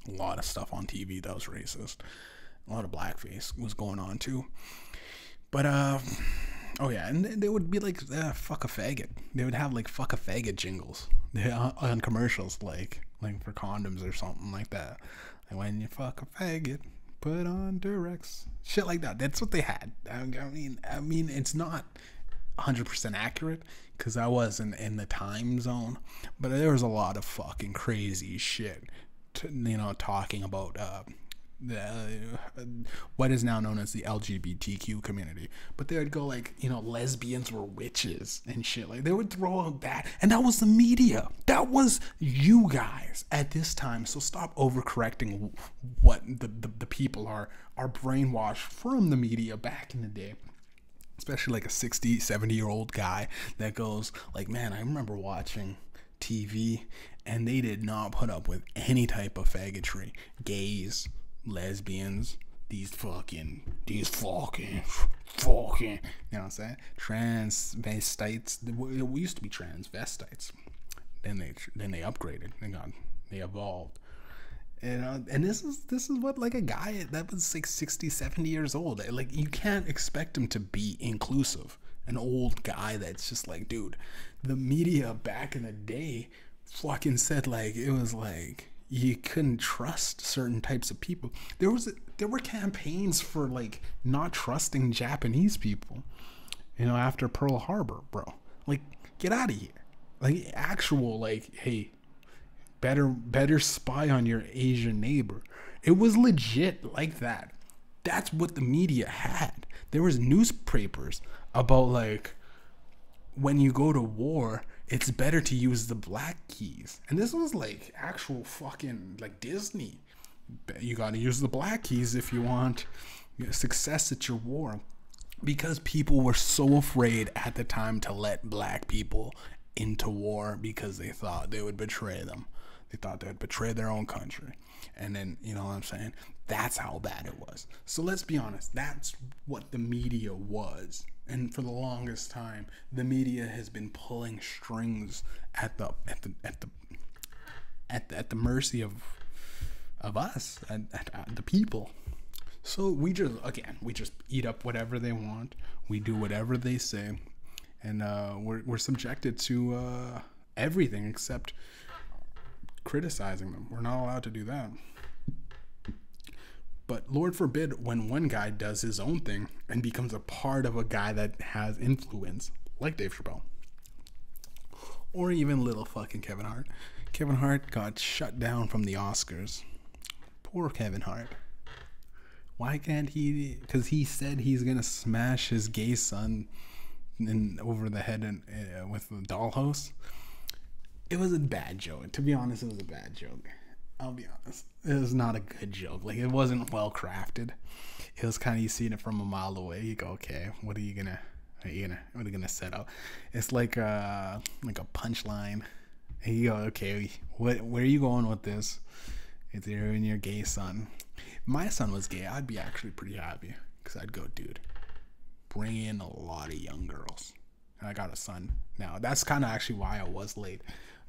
a lot of stuff on TV that was racist a lot of blackface was going on too. But uh, oh yeah, and they would be like uh, "fuck a faggot." They would have like "fuck a faggot" jingles on commercials, like like for condoms or something like that. And when you fuck a faggot, put on Durex, shit like that. That's what they had. I mean, I mean, it's not 100% accurate because I wasn't in the time zone, but there was a lot of fucking crazy shit, to, you know, talking about uh, uh, what is now known as the LGBTQ community. But they would go like, you know, lesbians were witches and shit. Like they would throw out that, and that was the media. That was you guys at this time. So stop overcorrecting what the the, the people are are brainwashed from the media back in the day especially like a 60 70 year old guy that goes like man i remember watching tv and they did not put up with any type of faggotry gays lesbians, these fucking, these fucking, fucking, you know what I'm saying? Transvestites. We used to be transvestites. Then they, then they upgraded. They got, they evolved. And, uh, and this is this is what like a guy that was like 60 70 years old like you can't expect him to be inclusive an old guy that's just like dude the media back in the day fucking said like it was like you couldn't trust certain types of people. There was there were campaigns for like not trusting Japanese people. You know, after Pearl Harbor, bro. Like get out of here. Like actual like hey, better better spy on your Asian neighbor. It was legit like that. That's what the media had. There was newspapers about like when you go to war, it's better to use the black keys. And this was like actual fucking like Disney. You got to use the black keys if you want success at your war. Because people were so afraid at the time to let black people into war because they thought they would betray them. They thought they'd betray their own country. And then, you know what I'm saying? That's how bad it was. So let's be honest, that's what the media was. And for the longest time, the media has been pulling strings at the at the at the at the, at the mercy of of us and the people. So we just again we just eat up whatever they want. We do whatever they say, and uh, we're we're subjected to uh, everything except criticizing them. We're not allowed to do that. But Lord forbid when one guy does his own thing and becomes a part of a guy that has influence, like Dave Chappelle, or even little fucking Kevin Hart. Kevin Hart got shut down from the Oscars. Poor Kevin Hart. Why can't he? Because he said he's gonna smash his gay son in over the head and uh, with the dollhouse. It was a bad joke. To be honest, it was a bad joke. I'll be honest. It was not a good joke. Like it wasn't well crafted. It was kind of you seeing it from a mile away. You go, okay, what are you gonna, are you gonna, what are you gonna set up? It's like a like a punchline. And you go, okay, what, where are you going with this? It's you and your gay son. If my son was gay, I'd be actually pretty happy because I'd go, dude, bring in a lot of young girls. And I got a son now. That's kind of actually why I was late.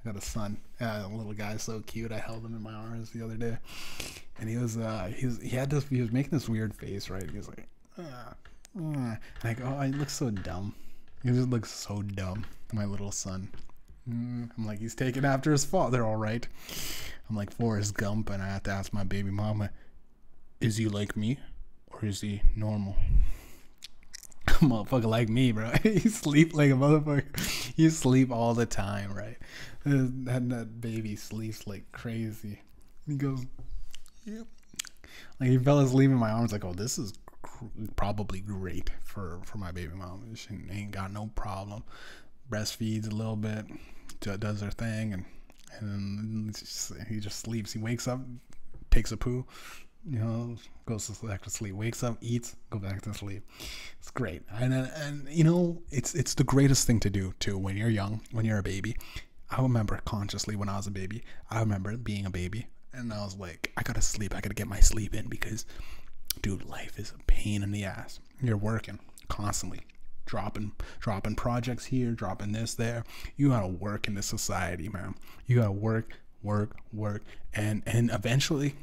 I got a son, uh, a little guy, so cute. I held him in my arms the other day, and he was, uh, he was, he had this, he was making this weird face, right? He was like, uh, uh. like, oh, he looks so dumb. He just looks so dumb, my little son. Mm, I'm like, he's taking after his father, all right. I'm like Forrest Gump, and I have to ask my baby mama, is he like me, or is he normal? Motherfucker like me, bro. you sleep like a motherfucker. You sleep all the time, right? Uh, that, that baby sleeps like crazy. He goes, yep. Like he fell asleep in my arms. Like, oh, this is probably great for for my baby mom. She ain't got no problem. Breastfeeds a little bit, does her thing, and and he just sleeps. He wakes up, takes a poo, you know, goes back to sleep, wakes up, eats, go back to sleep. It's great, and and you know, it's it's the greatest thing to do too when you're young, when you're a baby. I remember consciously when I was a baby. I remember being a baby, and I was like, I gotta sleep. I gotta get my sleep in because, dude, life is a pain in the ass. You're working constantly, dropping dropping projects here, dropping this there. You gotta work in this society, man. You gotta work, work, work, and and eventually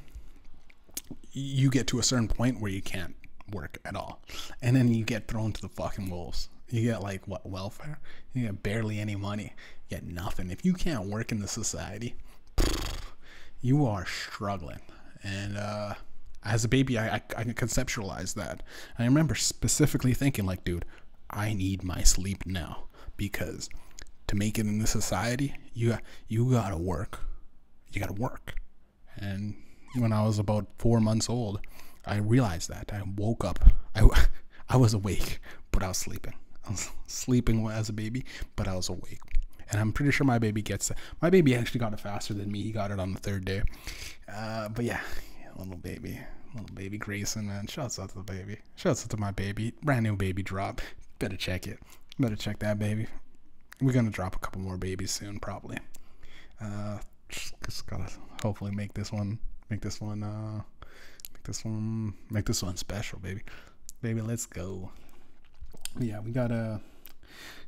you get to a certain point where you can't work at all. And then you get thrown to the fucking wolves. You get like what welfare? You get barely any money. You get nothing. If you can't work in the society, you are struggling. And uh, as a baby, I, I, I conceptualize that. I remember specifically thinking, like, dude, I need my sleep now because to make it in the society, you you gotta work. You gotta work, and when I was about four months old, I realized that. I woke up. I, I was awake, but I was sleeping. I was sleeping as a baby, but I was awake. And I'm pretty sure my baby gets it. My baby actually got it faster than me. He got it on the third day. Uh, but yeah, little baby, little baby Grayson, man. Shouts out to the baby. Shouts out to my baby. Brand new baby drop. Better check it. Better check that baby. We're gonna drop a couple more babies soon, probably. Uh, just gotta hopefully make this one Make this one, uh, make this one, make this one special, baby. Baby, let's go. Yeah, we got uh,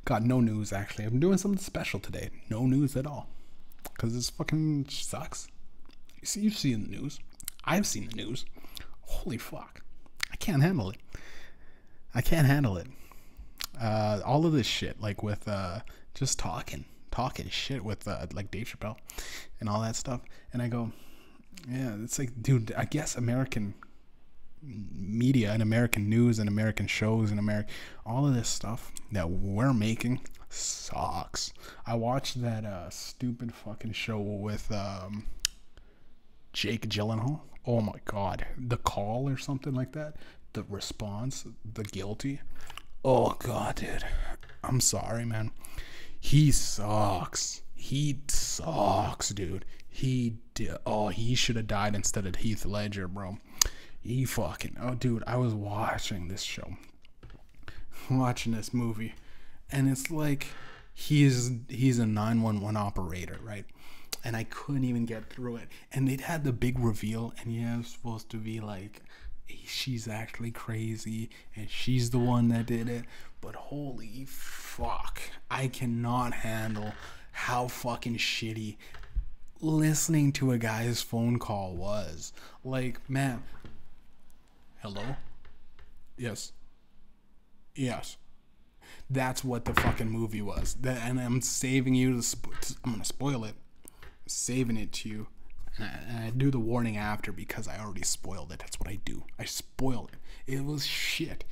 got no news actually. I'm doing something special today. No news at all, cause this fucking sucks. You see, you've seen the news. I've seen the news. Holy fuck, I can't handle it. I can't handle it. Uh, all of this shit, like with uh, just talking, talking shit with uh, like Dave Chappelle and all that stuff, and I go, yeah, it's like, dude, I guess American media and American news and American shows and American all of this stuff that we're making sucks. I watched that uh, stupid fucking show with um, Jake Gyllenhaal. Oh my god, the call or something like that. The response, the guilty. Oh god, dude. I'm sorry, man. He sucks. He sucks, dude. He did. Oh, he should have died instead of Heath Ledger, bro. He fucking. Oh, dude, I was watching this show, watching this movie, and it's like he's he's a 911 operator, right? and I couldn't even get through it. And it had the big reveal, and yeah, was supposed to be like she's actually crazy and she's the one that did it. But holy fuck, I cannot handle how fucking shitty listening to a guy's phone call was. Like, man, hello? Yes. Yes. That's what the fucking movie was. That, and I'm saving you. I'm gonna spoil it. saving it to you. And I, and I do the warning after because I already spoiled it. That's what I do. I spoil it. It was shit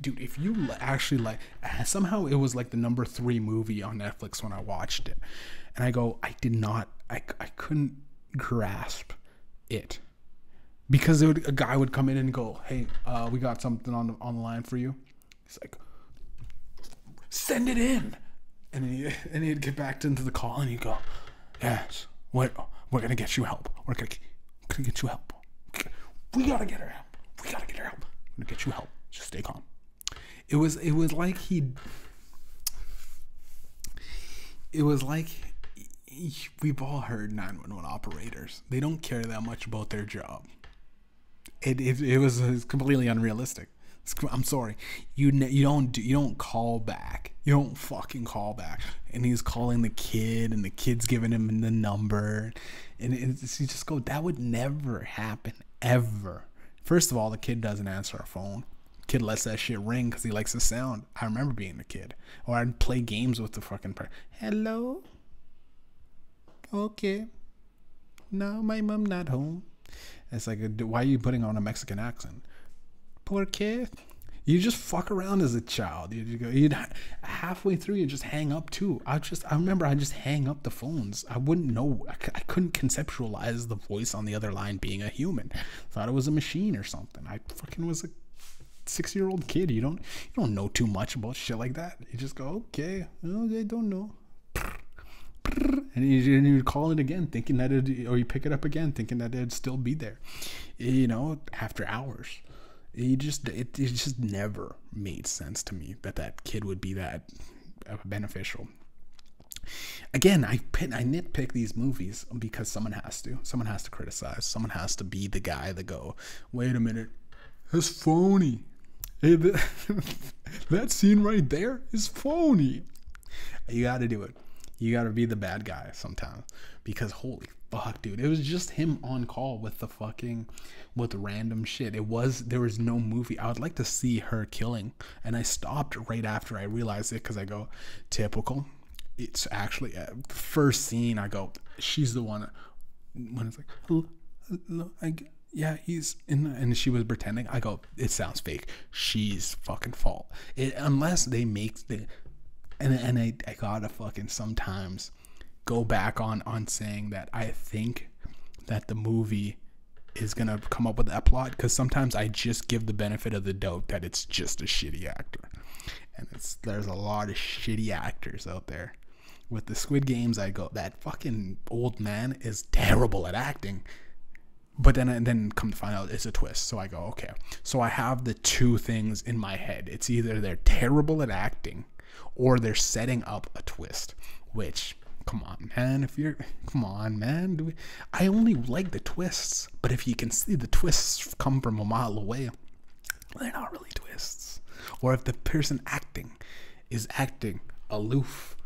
dude, if you actually like, somehow it was like the number three movie on Netflix when I watched it, and I go, I did not, I, I couldn't grasp it because would, a guy would come in and go, hey, uh, we got something on the on the line for you. He's like, send it in, and he and he'd get back into the call and he'd go, yes, what, we're gonna get you help. We're gonna, gonna get you help. We gotta get her help. We gotta get her help. We're gonna get you help. Just stay calm. It was it was like he it was like we've all heard 911 operators. They don't care that much about their job. It it, it was, completely unrealistic. I'm sorry. You you don't do, you don't call back. You don't fucking call back. And he's calling the kid, and the kid's giving him the number, and it's, you just go. That would never happen ever. First of all, the kid doesn't answer a phone kid lets that shit ring because he likes the sound. I remember being a kid, or I'd play games with the fucking person. Hello. Okay. No, my mom not home. It's like, uh, why are you putting on a Mexican accent? Poor kid. You just fuck around as a child. You go, you'd halfway through, you just hang up too. I just, I remember, I just hang up the phones. I wouldn't know. I, couldn't conceptualize the voice on the other line being a human. Thought it was a machine or something. I fucking was a six year old kid. You don't you don't know too much about shit like that. You just go, okay, they don't know. And you, you call it again, thinking that it, or you pick it up again, thinking that it'd still be there. You know, after hours. You just it, it just never made sense to me that that kid would be that uh, beneficial. Again, I I nitpick these movies because someone has to. Someone has to criticize. Someone has to be the guy that go, wait a minute, that's phony. Hey, that scene right there is phony. You got to do it. You got to be the bad guy sometimes because holy fuck, dude, it was just him on call with the fucking with random shit. It was there was no movie. I would like to see her killing, and I stopped right after I realized it because I go typical. It's actually uh, first scene. I go, she's the one. When it's like, yeah, he's in, and she was pretending. I go, it sounds fake. She's fucking fault. It, unless they make the, and and I, I gotta fucking sometimes go back on on saying that I think that the movie is gonna come up with that plot because sometimes I just give the benefit of the doubt that it's just a shitty actor, and it's there's a lot of shitty actors out there. With the Squid Games, I go that fucking old man is terrible at acting. But then and then come to find out it's a twist so i go okay. So i have the two things in my head. It's either they're terrible at acting or they're setting up a twist which come on man if you're come on man we, i only like the twists but if you can see the twists come from a mile away they're not really twists. Or if the person acting is acting aloof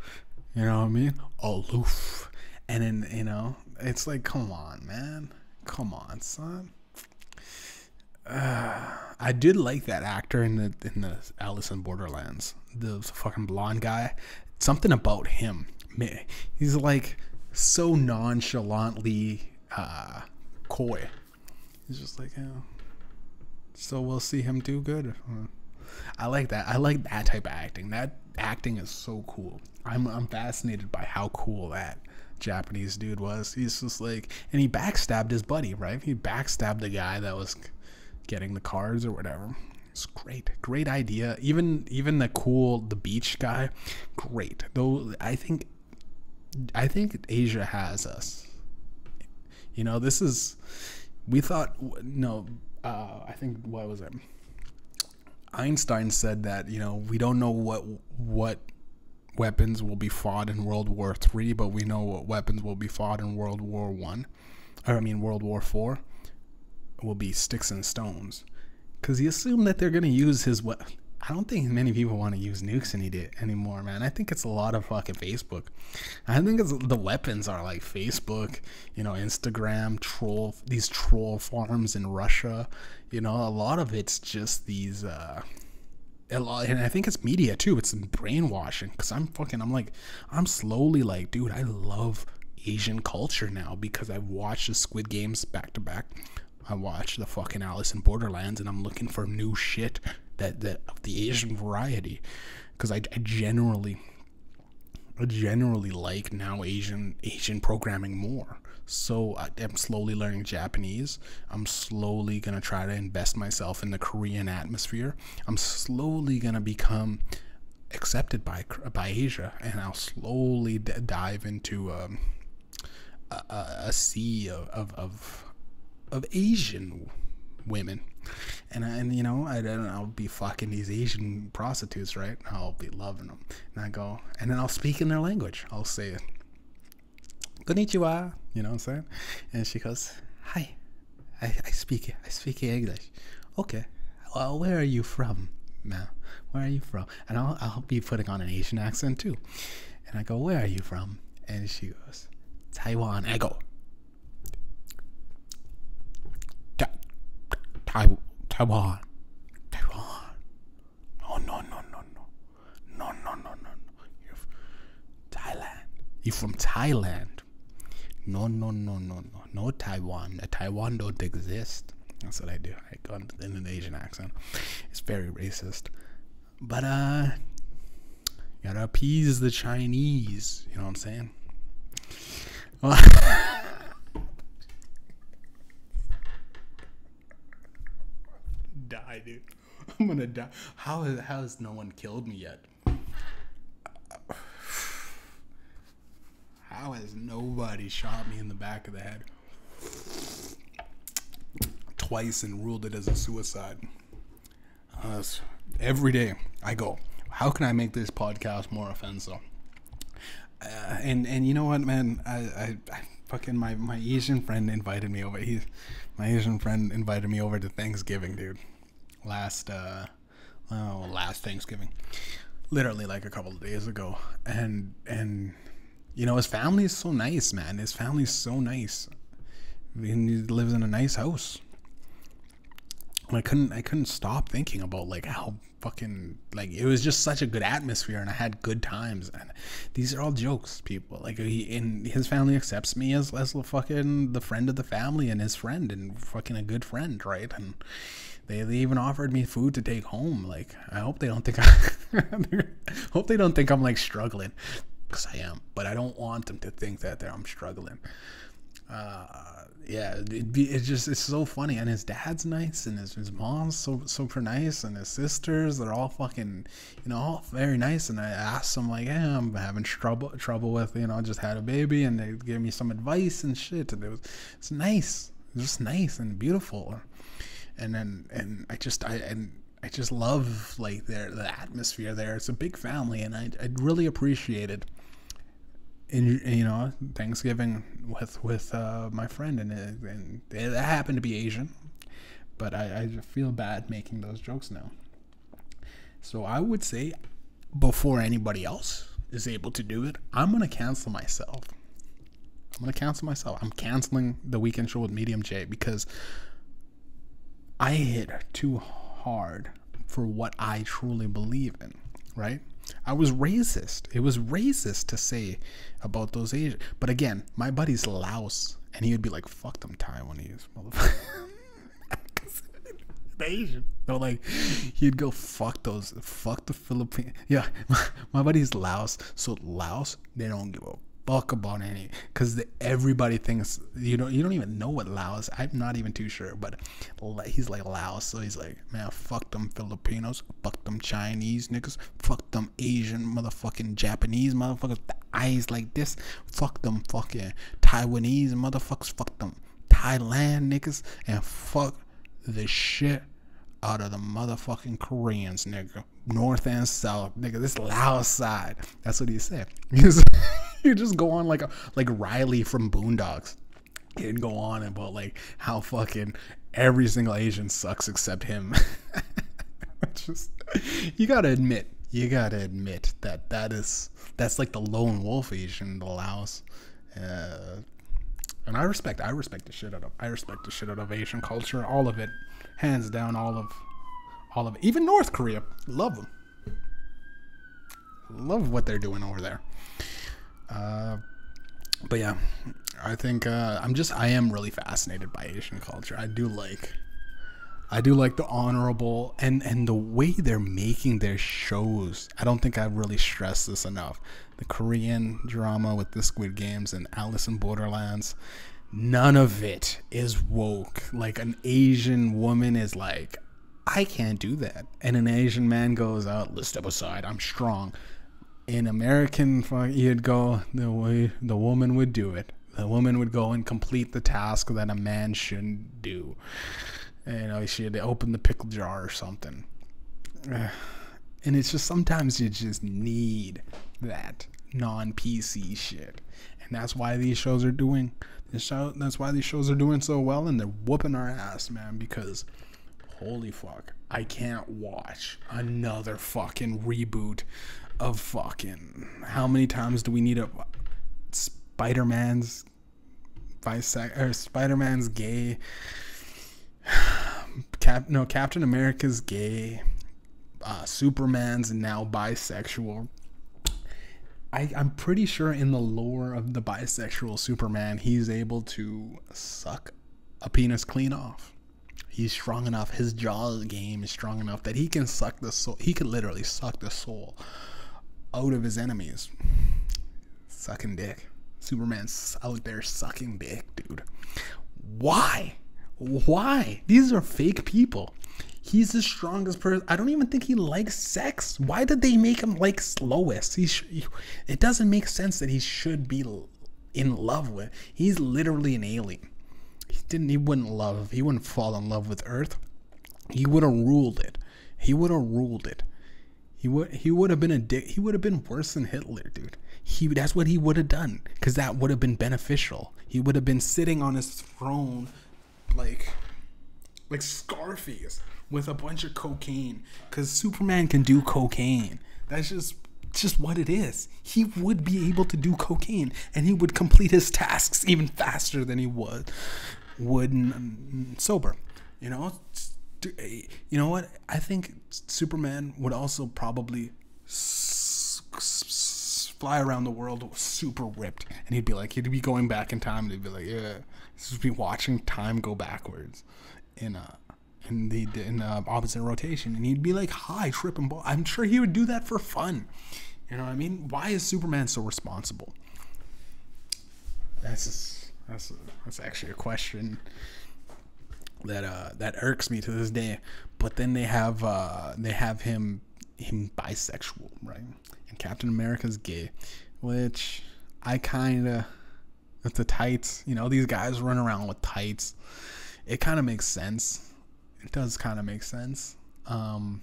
you know what i mean? Aloof. And then you know it's like come on man. Come on, son. I did like that actor in the in the Alice in Borderlands, the fucking blonde guy. Something about him, he's like so nonchalantly uh, coy. He's just like, oh. so we'll see him do good. I like that. I like that type of acting. That acting is so cool. I'm I'm fascinated by how cool that Japanese dude was. He's just like, and he backstabbed his buddy, right? He backstabbed the guy that was getting the cards or whatever. It's great, great idea. Even even the cool the beach guy, great. Though I think, I think Asia has us. You know, this is. We thought no. Uh, I think what was it? Einstein said that you know we don't know what what weapons will be fought in World War Three, but we know what weapons will be fought in World War One, or I mean World War Four, will be sticks and stones, because he assumed that they're gonna use his what. I don't think many people want to use nukes any day, anymore, man. I think it's a lot of fucking Facebook. I think it's the weapons are like Facebook, you know, Instagram, troll these troll farms in Russia. You know, a lot of it's just these uh a lot, and I think it's media too. It's brainwashing because I'm fucking. I'm like, I'm slowly like, dude, I love Asian culture now because I've watched the Squid Games back to back. I watch the fucking Alice in Borderlands, and I'm looking for new shit that that of the Asian variety because I, I generally, I generally like now Asian Asian programming more. So I'm slowly learning Japanese. I'm slowly gonna try to invest myself in the Korean atmosphere. I'm slowly gonna become accepted by by Asia, and I'll slowly dive into um, a, a, sea of, of, of of Asian women. And, and you know, I, I'll be fucking these Asian prostitutes, right? I'll be loving them. And I go, and then I'll speak in their language. I'll say, konnichiwa, you know what I'm saying? And she goes, hi, I, I speak, I speak English. Okay, well, where are you from, man? Where are you from? And I'll, I'll be putting on an Asian accent too. And I go, where are you from? And she goes, Taiwan. I go, Taiwan. Taiwan. No, no, no, no, no. No, no, no, no, no. You're Thailand. You're from Thailand. No, no, no, no, no. No Taiwan. Taiwan don't exist. That's what I do. I go in an Asian accent. It's very racist. But, uh, you gotta appease the Chinese. You know what I'm saying? Well, die, dude. I'm gonna die. How has, how has no one killed me yet? How has nobody shot me in the back of the head twice and ruled it as a suicide? Uh, every day I go, how can I make this podcast more offensive? Uh, and and you know what, man, I, I, I fucking my my Asian friend invited me over. He, my Asian friend invited me over to Thanksgiving, dude. Last uh, oh, last Thanksgiving, literally like a couple of days ago, and and you know his family is so nice, man. His family is so nice. he lives in a nice house. I couldn't I couldn't stop thinking about like how fucking like it was just such a good atmosphere and I had good times and these are all jokes people like he and his family accepts me as as the fucking the friend of the family and his friend and fucking a good friend right and they, even offered me food to take home like I hope they don't think I hope they don't think I'm like struggling because I am but I don't want them to think that I'm struggling uh yeah, it it's just it's so funny, and his dad's nice, and his, his mom's so super nice, and his sisters they're all fucking, you know, all very nice. And I asked them like, hey, I'm having trouble trouble with, you know, I just had a baby, and they gave me some advice and shit, and it was it's nice, it's just nice and beautiful. And then and I just I and I just love like their the atmosphere there. It's a big family, and I I really appreciate it in, you know Thanksgiving with with uh, my friend, and it, and it happened to be Asian, but I, I feel bad making those jokes now. So I would say, before anybody else is able to do it, I'm gonna cancel myself. I'm gonna cancel myself. I'm canceling the weekend show with Mediumjay because I hit too hard for what I truly believe in, right? I was racist. It was racist to say about those Asians. But again, my buddy's Laos, and he would be like, "Fuck them Taiwanese, motherfucker." Asian. No, like he'd go fuck those, fuck the Philippines. Yeah, my, my buddy's Laos. So Laos, they don't give a fuck about any because everybody thinks you don't you don't even know what Laos. I'm not even too sure, but he's like Laos, so he's like, man, fuck them Filipinos, fuck them Chinese niggas, fuck them Asian motherfucking Japanese motherfuckers, the eyes like this, fuck them fucking Taiwanese motherfuckers, fuck them Thailand niggas, and fuck the shit out of the motherfucking Koreans, nigga. North and south, nigga. This Laos side. That's what he said. you just go on like a, like Riley from Boondocks. He'd go on about like how fucking every single Asian sucks except him. just you gotta admit, you gotta admit that that is that's like the lone wolf Asian, the Laos. Uh, and I respect, I respect the shit out of, I respect the shit out of Asian culture, all of it, hands down, all of, all of it. Even North Korea, love them, love what they're doing over there. Uh, but yeah, I think uh, I'm just, I am really fascinated by Asian culture. I do like, I do like the honorable and and the way they're making their shows. I don't think I've really stressed this enough. The Korean drama with the Squid Games and Alice in Borderlands, none of it is woke. Like an Asian woman is like, I can't do that, and an Asian man goes out, let's step aside. I'm strong. In American, you'd go the way the woman would do it. The woman would go and complete the task that a man shouldn't do you know, she had to open the pickle jar or something. And it's just sometimes you just need that non PC shit. And that's why these shows are doing show that's why these shows are doing so well and they're whooping our ass, man, because holy fuck. I can't watch another fucking reboot of fucking how many times do we need a Spider-Man's bisect or Spider-Man's gay Cap no Captain America's gay. Uh, Superman's now bisexual. I, I'm pretty sure in the lore of the bisexual Superman, he's able to suck a penis clean off. He's strong enough. His jaw game is strong enough that he can suck the soul. He could literally suck the soul out of his enemies. Sucking dick. Superman's out there sucking dick, dude. Why? Why? These are fake people. He's the strongest person. I don't even think he likes sex. Why did they make him like Lois? He it doesn't make sense that he should be in love with. He's literally an alien. He didn't. He wouldn't love. He wouldn't fall in love with Earth. He would have ruled it. He would have ruled it. He would. He would have been a dick. He would have been worse than Hitler, dude. He. That's what he would have done. Cause that would have been beneficial. He would have been sitting on his throne like like Scarface with a bunch of cocaine cuz Superman can do cocaine. That's just just what it is. He would be able to do cocaine and he would complete his tasks even faster than he would would sober. You know, eh, you know what? I think Superman would also probably fly around the world super ripped, and he'd be like, he'd be going back in time, and he'd be like, yeah, just be watching time go backwards in a in the in the opposite rotation, and he'd be like, hi, tripping ball. I'm sure he would do that for fun. You know what I mean? Why is Superman so responsible? That's just, that's that's actually a question that uh that irks me to this day. But then they have uh they have him him bisexual, right? And Captain America's gay, which I kind of with the tights, you know, these guys run around with tights. It kind of makes sense. It does kind of make sense. Um,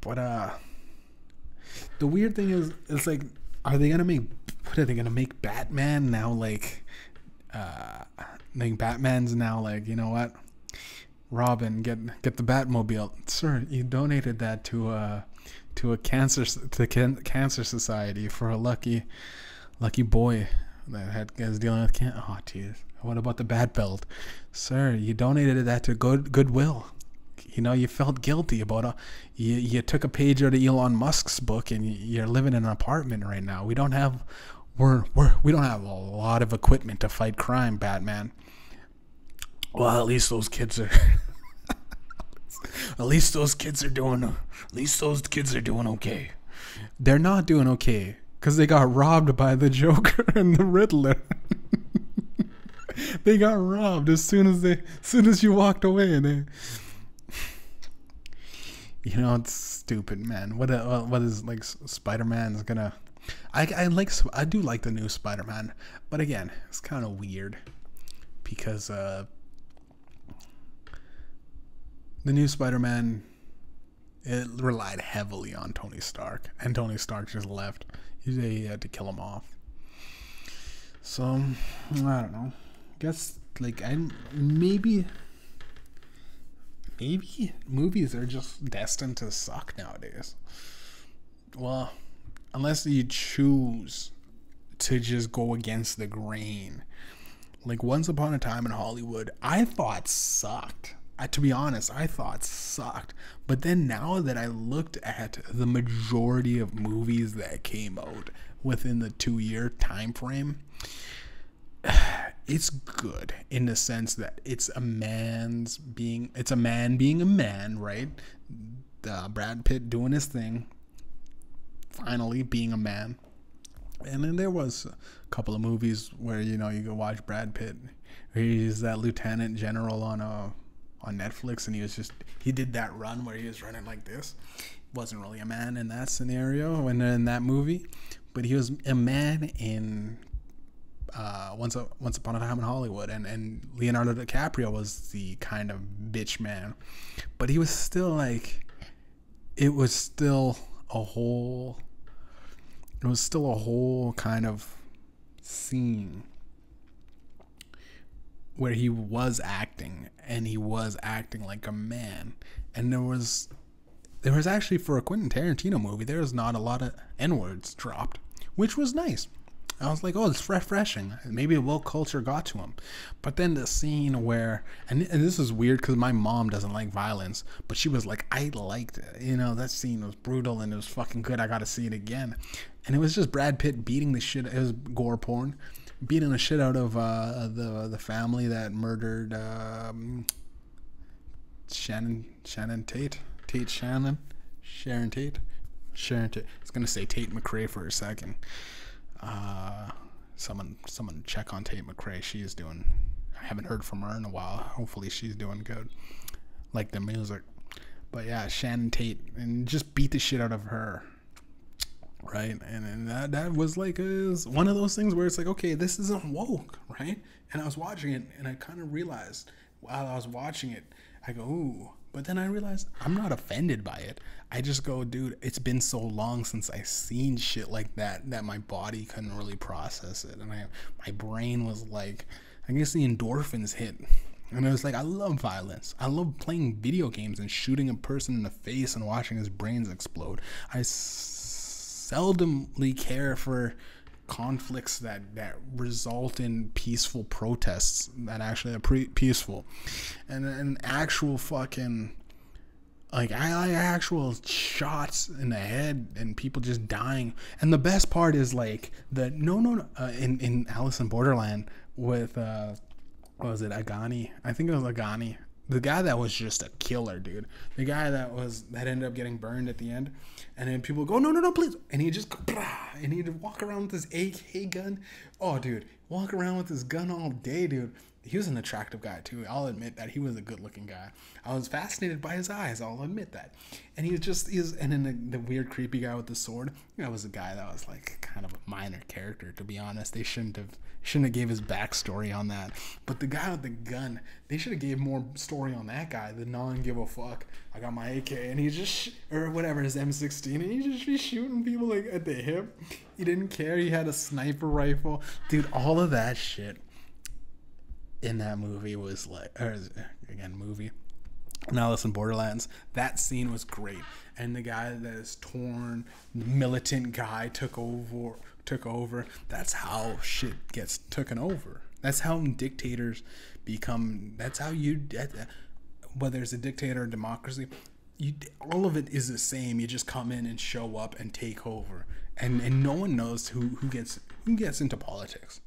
but uh, the weird thing is, it's like, are they gonna make? What are they gonna make Batman now? Like, uh, think Batman's now like, you know what? Robin, get get the Batmobile, sir. You donated that to uh to a cancer to can, cancer society for a lucky lucky boy that had is dealing with cancer. Oh, jeez. What about the bat belt, sir? You donated that to good goodwill. You know, you felt guilty about a. You, you took a page out of Elon Musk's book, and you're living in an apartment right now. We don't have, we're we're we don't have a lot of equipment to fight crime, Batman. Well, at least those kids are. at least those kids are doing. At least those kids are doing okay. They're not doing okay because they got robbed by the Joker and the Riddler. they got robbed as soon as they, as soon as you walked away, and they. You know, it's stupid, man. What uh, what is like Spider Man's gonna. I, I like I do like the new Spider Man, but again, it's kind of weird because uh, the new Spider-Man it relied heavily on Tony Stark, and Tony Stark just left. He had to kill him off. So I don't know. Guess like I maybe maybe movies are just destined to suck nowadays. Well, unless you choose to just go against the grain. Like Once Upon a Time in Hollywood, I thought sucked. I, to be honest, I thought sucked. But then now that I looked at the majority of movies that came out within the two year time frame, it's good in the sense that it's a man's being it's a man being a man, right? Uh, Brad Pitt doing his thing, finally being a man. And then there was a couple of movies where you know you go watch Brad Pitt. He's that lieutenant general on a on Netflix, and he was just he did that run where he was running like this. Wasn't really a man in that scenario and in that movie, but he was a man in uh, once a, once upon a time in Hollywood, and and Leonardo DiCaprio was the kind of bitch man, but he was still like, it was still a whole, it was still a whole kind of scene where he was acting and he was acting like a man and there was there was actually for a Quentin Tarantino movie there was not a lot of n words dropped which was nice I was like, oh, it's refreshing. Maybe a woke culture got to him. But then the scene where, and, and this is weird because my mom doesn't like violence, but she was like, I liked it. You know, that scene was brutal and it was fucking good. I got to see it again. And it was just Brad Pitt beating the shit. It was gore porn beating the shit out of uh, the the family that murdered um, Shannon Shannon Tate Tate Shannon Sharon Tate Sharon Tate. I was gonna say Tate McRae for a second. Uh, someone someone check on Tate McRae. She is doing. I haven't heard from her in a while. Hopefully she's doing good. Like the music. But yeah, Shannon Tate and just beat the shit out of her right? And, and that that was like uh, is one of those things where it's like, okay, this isn't woke, right? And I was watching it, and I kind of realized while I was watching it, I go, ooh. But then I realized I'm not offended by it. I just go, dude, it's been so long since I seen shit like that that my body couldn't really process it, and I my brain was like, I guess the endorphins hit. And it was like, I love violence. I love playing video games and shooting a person in the face and watching his brains explode. I seldomly care for conflicts that that result in peaceful protests that actually are pre- peaceful. And an actual fucking like I, actual shots in the head and people just dying. And the best part is like the no no, no uh, in in Alice in Borderland with uh what was it Agani? I think it was Agani the guy that was just a killer dude the guy that was that ended up getting burned at the end and then people go, no, no, no, please. And he just, and he'd walk around with his AK gun. Oh, dude, walk around with his gun all day, dude. He was an attractive guy, too. I'll admit that. He was a good looking guy. I was fascinated by his eyes. I'll admit that. And he was just, was, and then the, the weird, creepy guy with the sword, that was a guy that was like kind of a minor character, to be honest. They shouldn't have shouldn't have gave his backstory on that. But the guy with the gun, they should have gave more story on that guy. The non give a fuck. I got my AK and he just or whatever his M16 and he just be shooting people like at the hip. He didn't care. He had a sniper rifle, dude. All of that shit in that movie was like, or again, movie. Now listen, Borderlands. That scene was great, and the guy that is torn, militant guy took over took over. That's how shit gets taken over. That's how dictators become. That's how you. Whether it's a dictator or democracy, you all of it is the same. You just come in and show up and take over, and and no one knows who who gets who gets into politics.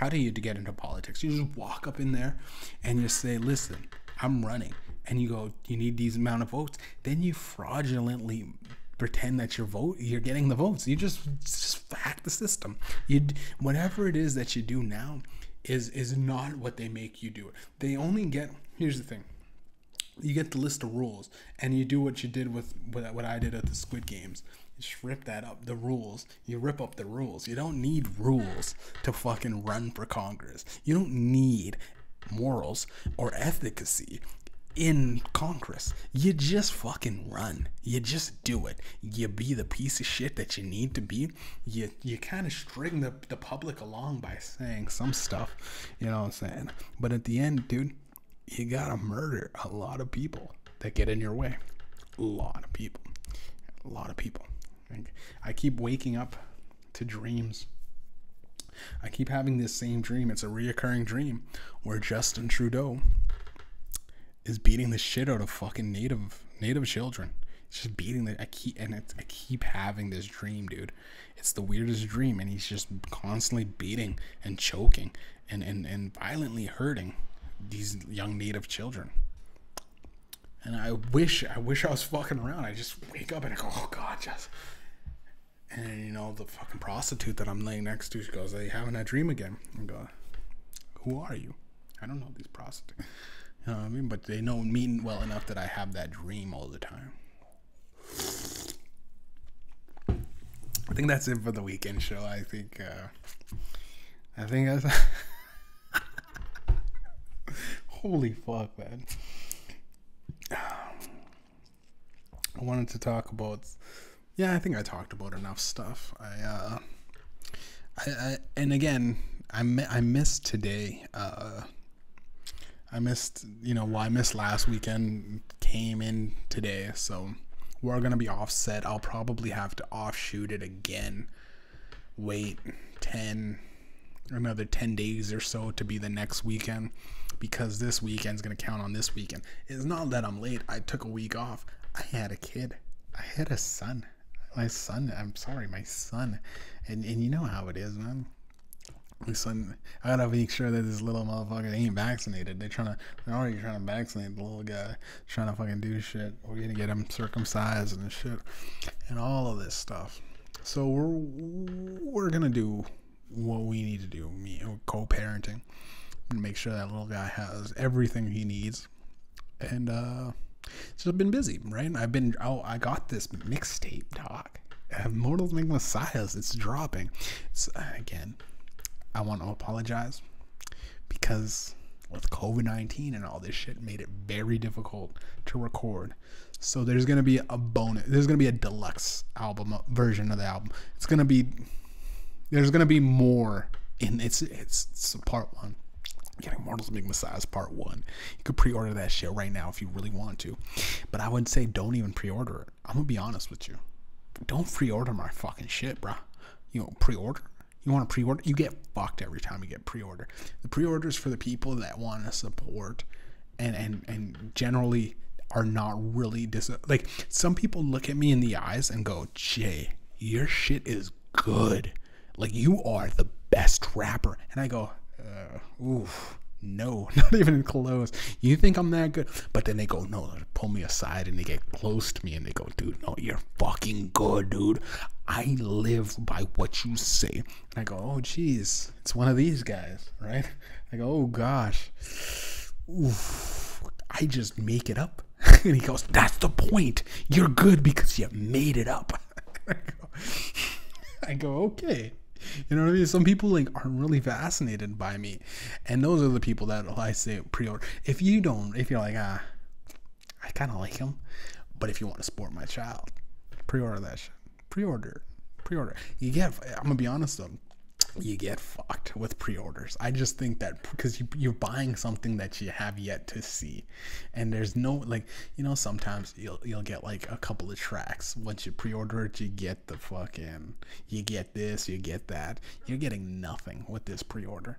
How do you get into politics? You just walk up in there, and you say, "Listen, I'm running," and you go, "You need these amount of votes." Then you fraudulently pretend that you're vote you're getting the votes. You just just hack the system. You whatever it is that you do now is is not what they make you do. They only get here's the thing. You get the list of rules and you do what you did with what I did at the Squid Games. Just rip that up, the rules. You rip up the rules. You don't need rules to fucking run for Congress. You don't need morals or efficacy in Congress. You just fucking run. You just do it. You be the piece of shit that you need to be. You you kind of string the, the public along by saying some stuff, you know what I'm saying? But at the end, dude, you gotta murder a lot of people that get in your way. A lot of people. A lot of people. I keep waking up to dreams. I keep having this same dream. It's a reoccurring dream where Justin Trudeau is beating the shit out of fucking native native children. He's just beating the I keep and I keep having this dream, dude. It's the weirdest dream, and he's just constantly beating and choking and and and violently hurting these young native children. And I wish I wish I was fucking around. I just wake up and I go, oh god, just. And you know the fucking prostitute that I'm laying next to, she goes, "Are you having that dream again?" I go, "Who are you?" I don't know these prostitutes. You know what I mean? But they know me well enough that I have that dream all the time. I think that's it for the weekend show. I think, uh, I think that's. Holy fuck, man. I wanted to talk about. Yeah, I think I talked about enough stuff. I, uh, I, I and again, I I missed today. Uh, I missed, you know, well, I missed last weekend, came in today, so we're gonna be offset. I'll probably have to offshoot it again. Wait 10, another 10 days or so to be the next weekend because this weekend's gonna count on this weekend. It's not that I'm late. I took a week off. I had a kid. I had a son. My son. I'm sorry, my son. And and you know how it is, man my son, I gotta make sure that this little motherfucker ain't vaccinated. They're trying to, they're already trying to vaccinate the little guy, trying to fucking do shit. We're gonna get him circumcised and shit, and all of this stuff. So we're we're gonna do what we need to do. Me co-parenting, and make sure that little guy has everything he needs, and uh, just been busy, right? I've been, oh, I got this mixtape, dog. Mortals Make Messiahs. It's dropping. It's uh, again I want to apologize because with COVID 19 and all this shit made it very difficult to record. So there's going to be a bonus, there's going to be a deluxe album uh, version of the album. It's going to be, there's going to be more in it's, it's, it's part one. Getting Mortals Make Messiahs Part 1. You could pre order that shit right now if you really want to. But I would say don't even pre order it. I'm going to be honest with you. Don't pre order my fucking shit, bro. You know, pre order you want to pre-order, you get fucked every time you get pre-order. The pre-orders for the people that want to support and and and generally are not really dis like some people look at me in the eyes and go, "Jay, your shit is good. Like you are the best rapper." And I go, uh, "Oof." No, not even close. You think I'm that good? But then they go, no, they pull me aside and they get close to me and they go, dude, no, you're fucking good, dude. I live by what you say. And I go, oh, geez, it's one of these guys, right? I go, oh, gosh. Oof, I just make it up. and he goes, that's the point. You're good because you made it up. I, go, I go, okay. You know what I mean? Some people like aren't really fascinated by me, and those are the people that I say pre-order. If you don't, if you're like ah, I kind of like him, but if you want to support my child, pre-order that shit. Pre-order, pre-order. You get. I'm gonna be honest though you get fucked with pre-orders. I just think that because you, you're buying something that you have yet to see, and there's no like you know sometimes you'll you'll get like a couple of tracks once you pre-order it. You get the fucking you get this, you get that. You're getting nothing with this pre-order.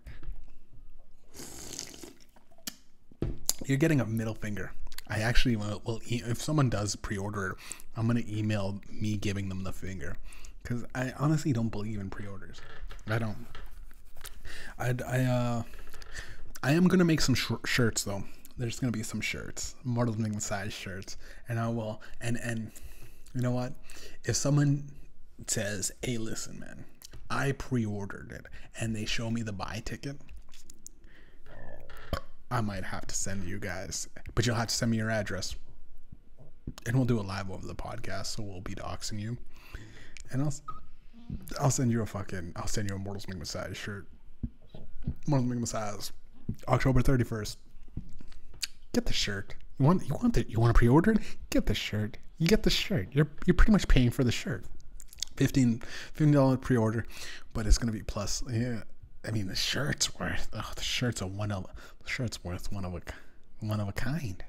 You're getting a middle finger. I actually will, will if someone does pre-order I'm gonna email me giving them the finger because I honestly don't believe in pre-orders. I don't. I I uh I am gonna make some sh- shirts though. There's gonna be some shirts, Make Messiahs shirts, and I will. And and you know what? If someone says, "Hey, listen, man, I pre-ordered it," and they show me the buy ticket, I might have to send you guys, but you'll have to send me your address, and we'll do it live over the podcast. So we'll be doxing you, and I'll I'll send you a fucking. I'll send you a Mortals Make Messiahs shirt. Mortals Make Messiahs, October thirty first. Get the shirt. You want you want the you want to pre-order it? Get the shirt. You get the shirt. You're you're pretty much paying for the shirt. 15 dollar pre-order, but it's gonna be plus. Yeah, I mean the shirt's worth. Oh, the shirt's a one of the shirt's worth one of a one of a kind.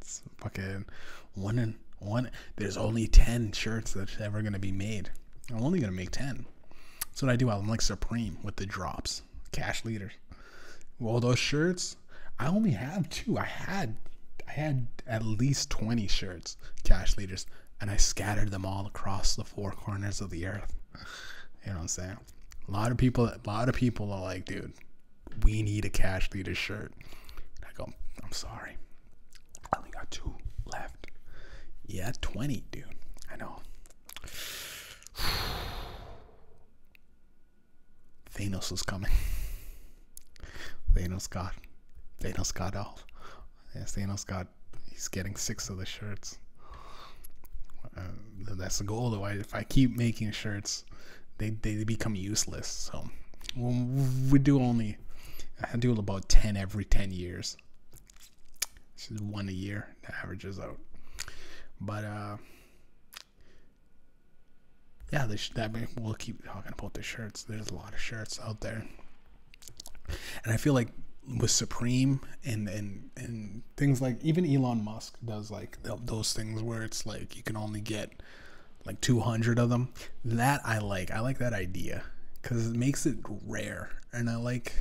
It's fucking one in one. There's only ten shirts that's ever gonna be made. I'm only gonna make ten. That's what I do. I'm like Supreme with the drops, cash leaders. Well, those shirts, I only have two. I had I had at least 20 shirts, cash leaders, and I scattered them all across the four corners of the earth. You know what I'm saying? A lot of people, a lot of people are like, dude, we need a cash leader shirt. I go, I'm sorry. I only got two left. Yeah, 20, dude. I know. Thanos is coming. Thanos got Thanos got off. Yeah, Thanos got he's getting six of the shirts. Uh, that's the goal, though. I, if I keep making shirts, they they become useless. So we do only I do about ten every ten years. This is one a year that averages out. But uh, yeah, this that we'll keep talking about the shirts. There's a lot of shirts out there, and I feel like with Supreme and and and things like even Elon Musk does like those things where it's like you can only get like 200 of them. That I like. I like that idea because it makes it rare, and I like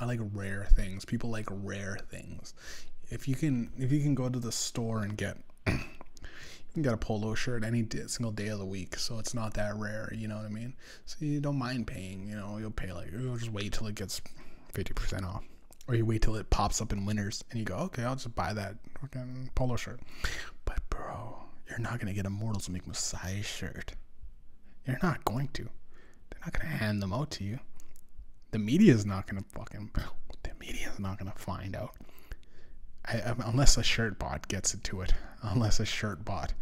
I like rare things. People like rare things. If you can if you can go to the store and get can get a polo shirt any day, single day of the week, so it's not that rare. You know what I mean? So you don't mind paying. You know, you'll pay like you'll just wait till it gets 50% off or you wait till it pops up in winners and you go, okay, I'll just buy that fucking polo shirt. But bro, you're not gonna get a Immortals Make Messiah shirt. You're not going to. They're not gonna hand them out to you. The media is not gonna fucking. The media is not gonna find out. I, unless a shirt bot gets it to it. Unless a shirt bot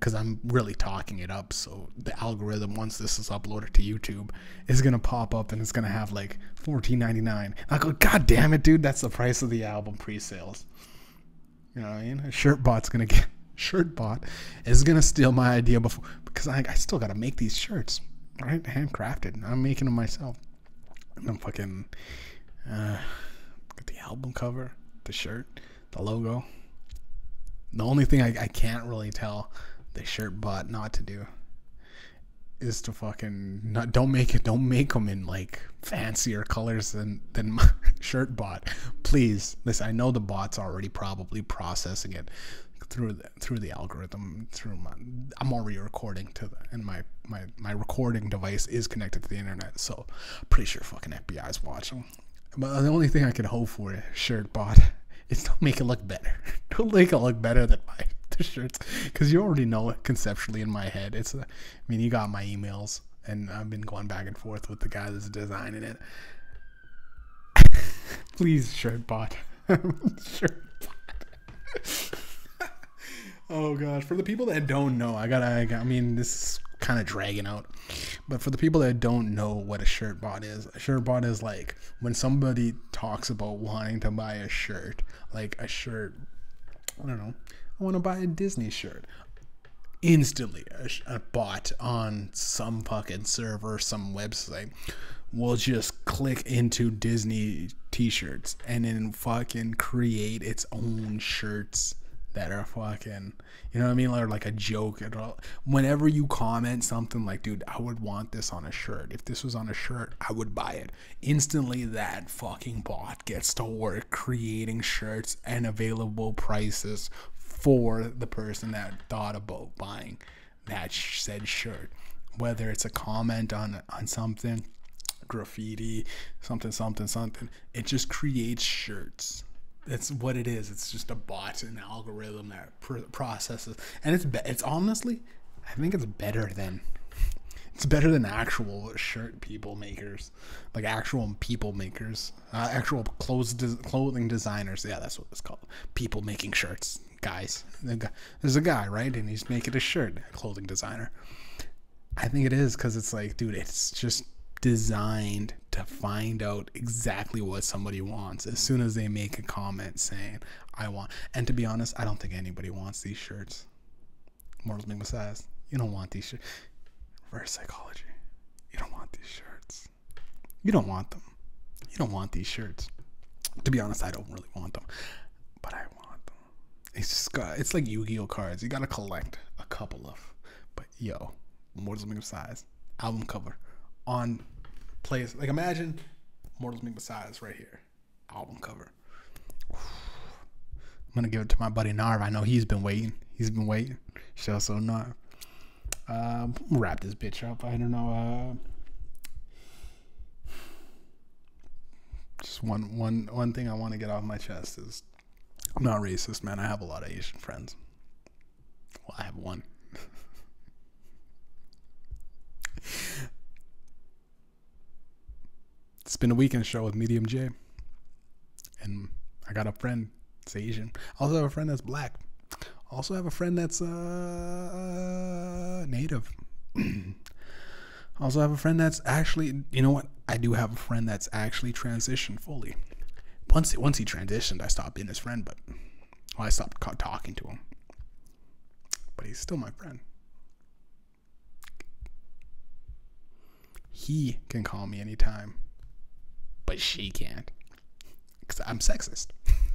because I'm really talking it up. So the algorithm, once this is uploaded to YouTube, is gonna pop up and it's gonna have like $14.99. I go, God damn it, dude, that's the price of the album pre-sales. You know what I mean? A shirt bot's gonna get shirt bot is gonna steal my idea before because I, I still gotta make these shirts, right? Handcrafted. I'm making them myself. And I'm fucking uh, the album cover, the shirt, the logo. The only thing I, I can't really tell the shirt bot not to do is to fucking not don't make it don't make them in like fancier colors than than my shirt bot please listen i know the bot's already probably processing it through the through the algorithm through my i'm already recording to the and my my my recording device is connected to the internet so pretty sure fucking fbi's watching. But the only thing i can hope for shirt bot is don't make it look better don't make it look better than my the shirts because you already know it conceptually in my head. It's, a, I mean, you got my emails, and I've been going back and forth with the guy that's designing it. Please, shirt bot. shirt bot. Oh gosh, for the people that don't know, I gotta. I, got, I mean, this is kind of dragging out, but for the people that don't know what a shirt bot is, a shirt bot is like when somebody talks about wanting to buy a shirt, like a shirt. I don't know I want to buy a Disney shirt. Instantly, a, a bot on some fucking server, some website will just click into Disney t-shirts and then fucking create its own shirts that are fucking, you know what I mean? Or like a joke. At all. Whenever you comment something like, dude, I would want this on a shirt. If this was on a shirt, I would buy it. Instantly, that fucking bot gets to work creating shirts and available prices for the person that thought about buying that said shirt. Whether it's a comment on on something, graffiti, something, something, something, it just creates shirts. That's what it is. It's just a bot, an algorithm that pr- processes, and it's be- it's honestly, I think it's better than it's better than actual shirt people makers, like actual people makers, uh, actual clothes de- clothing designers. Yeah, that's what it's called. People making shirts guys. There's a guy, right? And he's making a shirt, a clothing designer. I think it is because it's like, dude, it's just designed to find out exactly what somebody wants as soon as they make a comment saying, I want. And to be honest, I don't think anybody wants these shirts. Mortals Make Messiahs. You don't want these shirts. Reverse psychology. You don't want these shirts. You don't want them. You don't want these shirts. To be honest, I don't really want them, but I want them. It's just got, it's like Yu-Gi-Oh cards. You gotta collect a couple of. But yo, Mortals Make Messiahs album cover on place. Like imagine Mortals Make Messiahs right here, album cover. I'm gonna give it to my buddy Narv. I know he's been waiting. He's been waiting. Show so Narv. Um, wrap this bitch up. I don't know. Uh, just one one one thing I want to get off my chest is I'm not racist, man. I have a lot of Asian friends. Well, I have one. it's been a weekend show with Mediumjay, and I got a friend that's Asian. I also have a friend that's black. Also have a friend that's uh, native. Also have a friend that's actually, you know what? I do have a friend that's actually transitioned fully. Once once he transitioned, I stopped being his friend, but well, I stopped talking to him. But he's still my friend. He can call me anytime, but she can't. Because I'm sexist.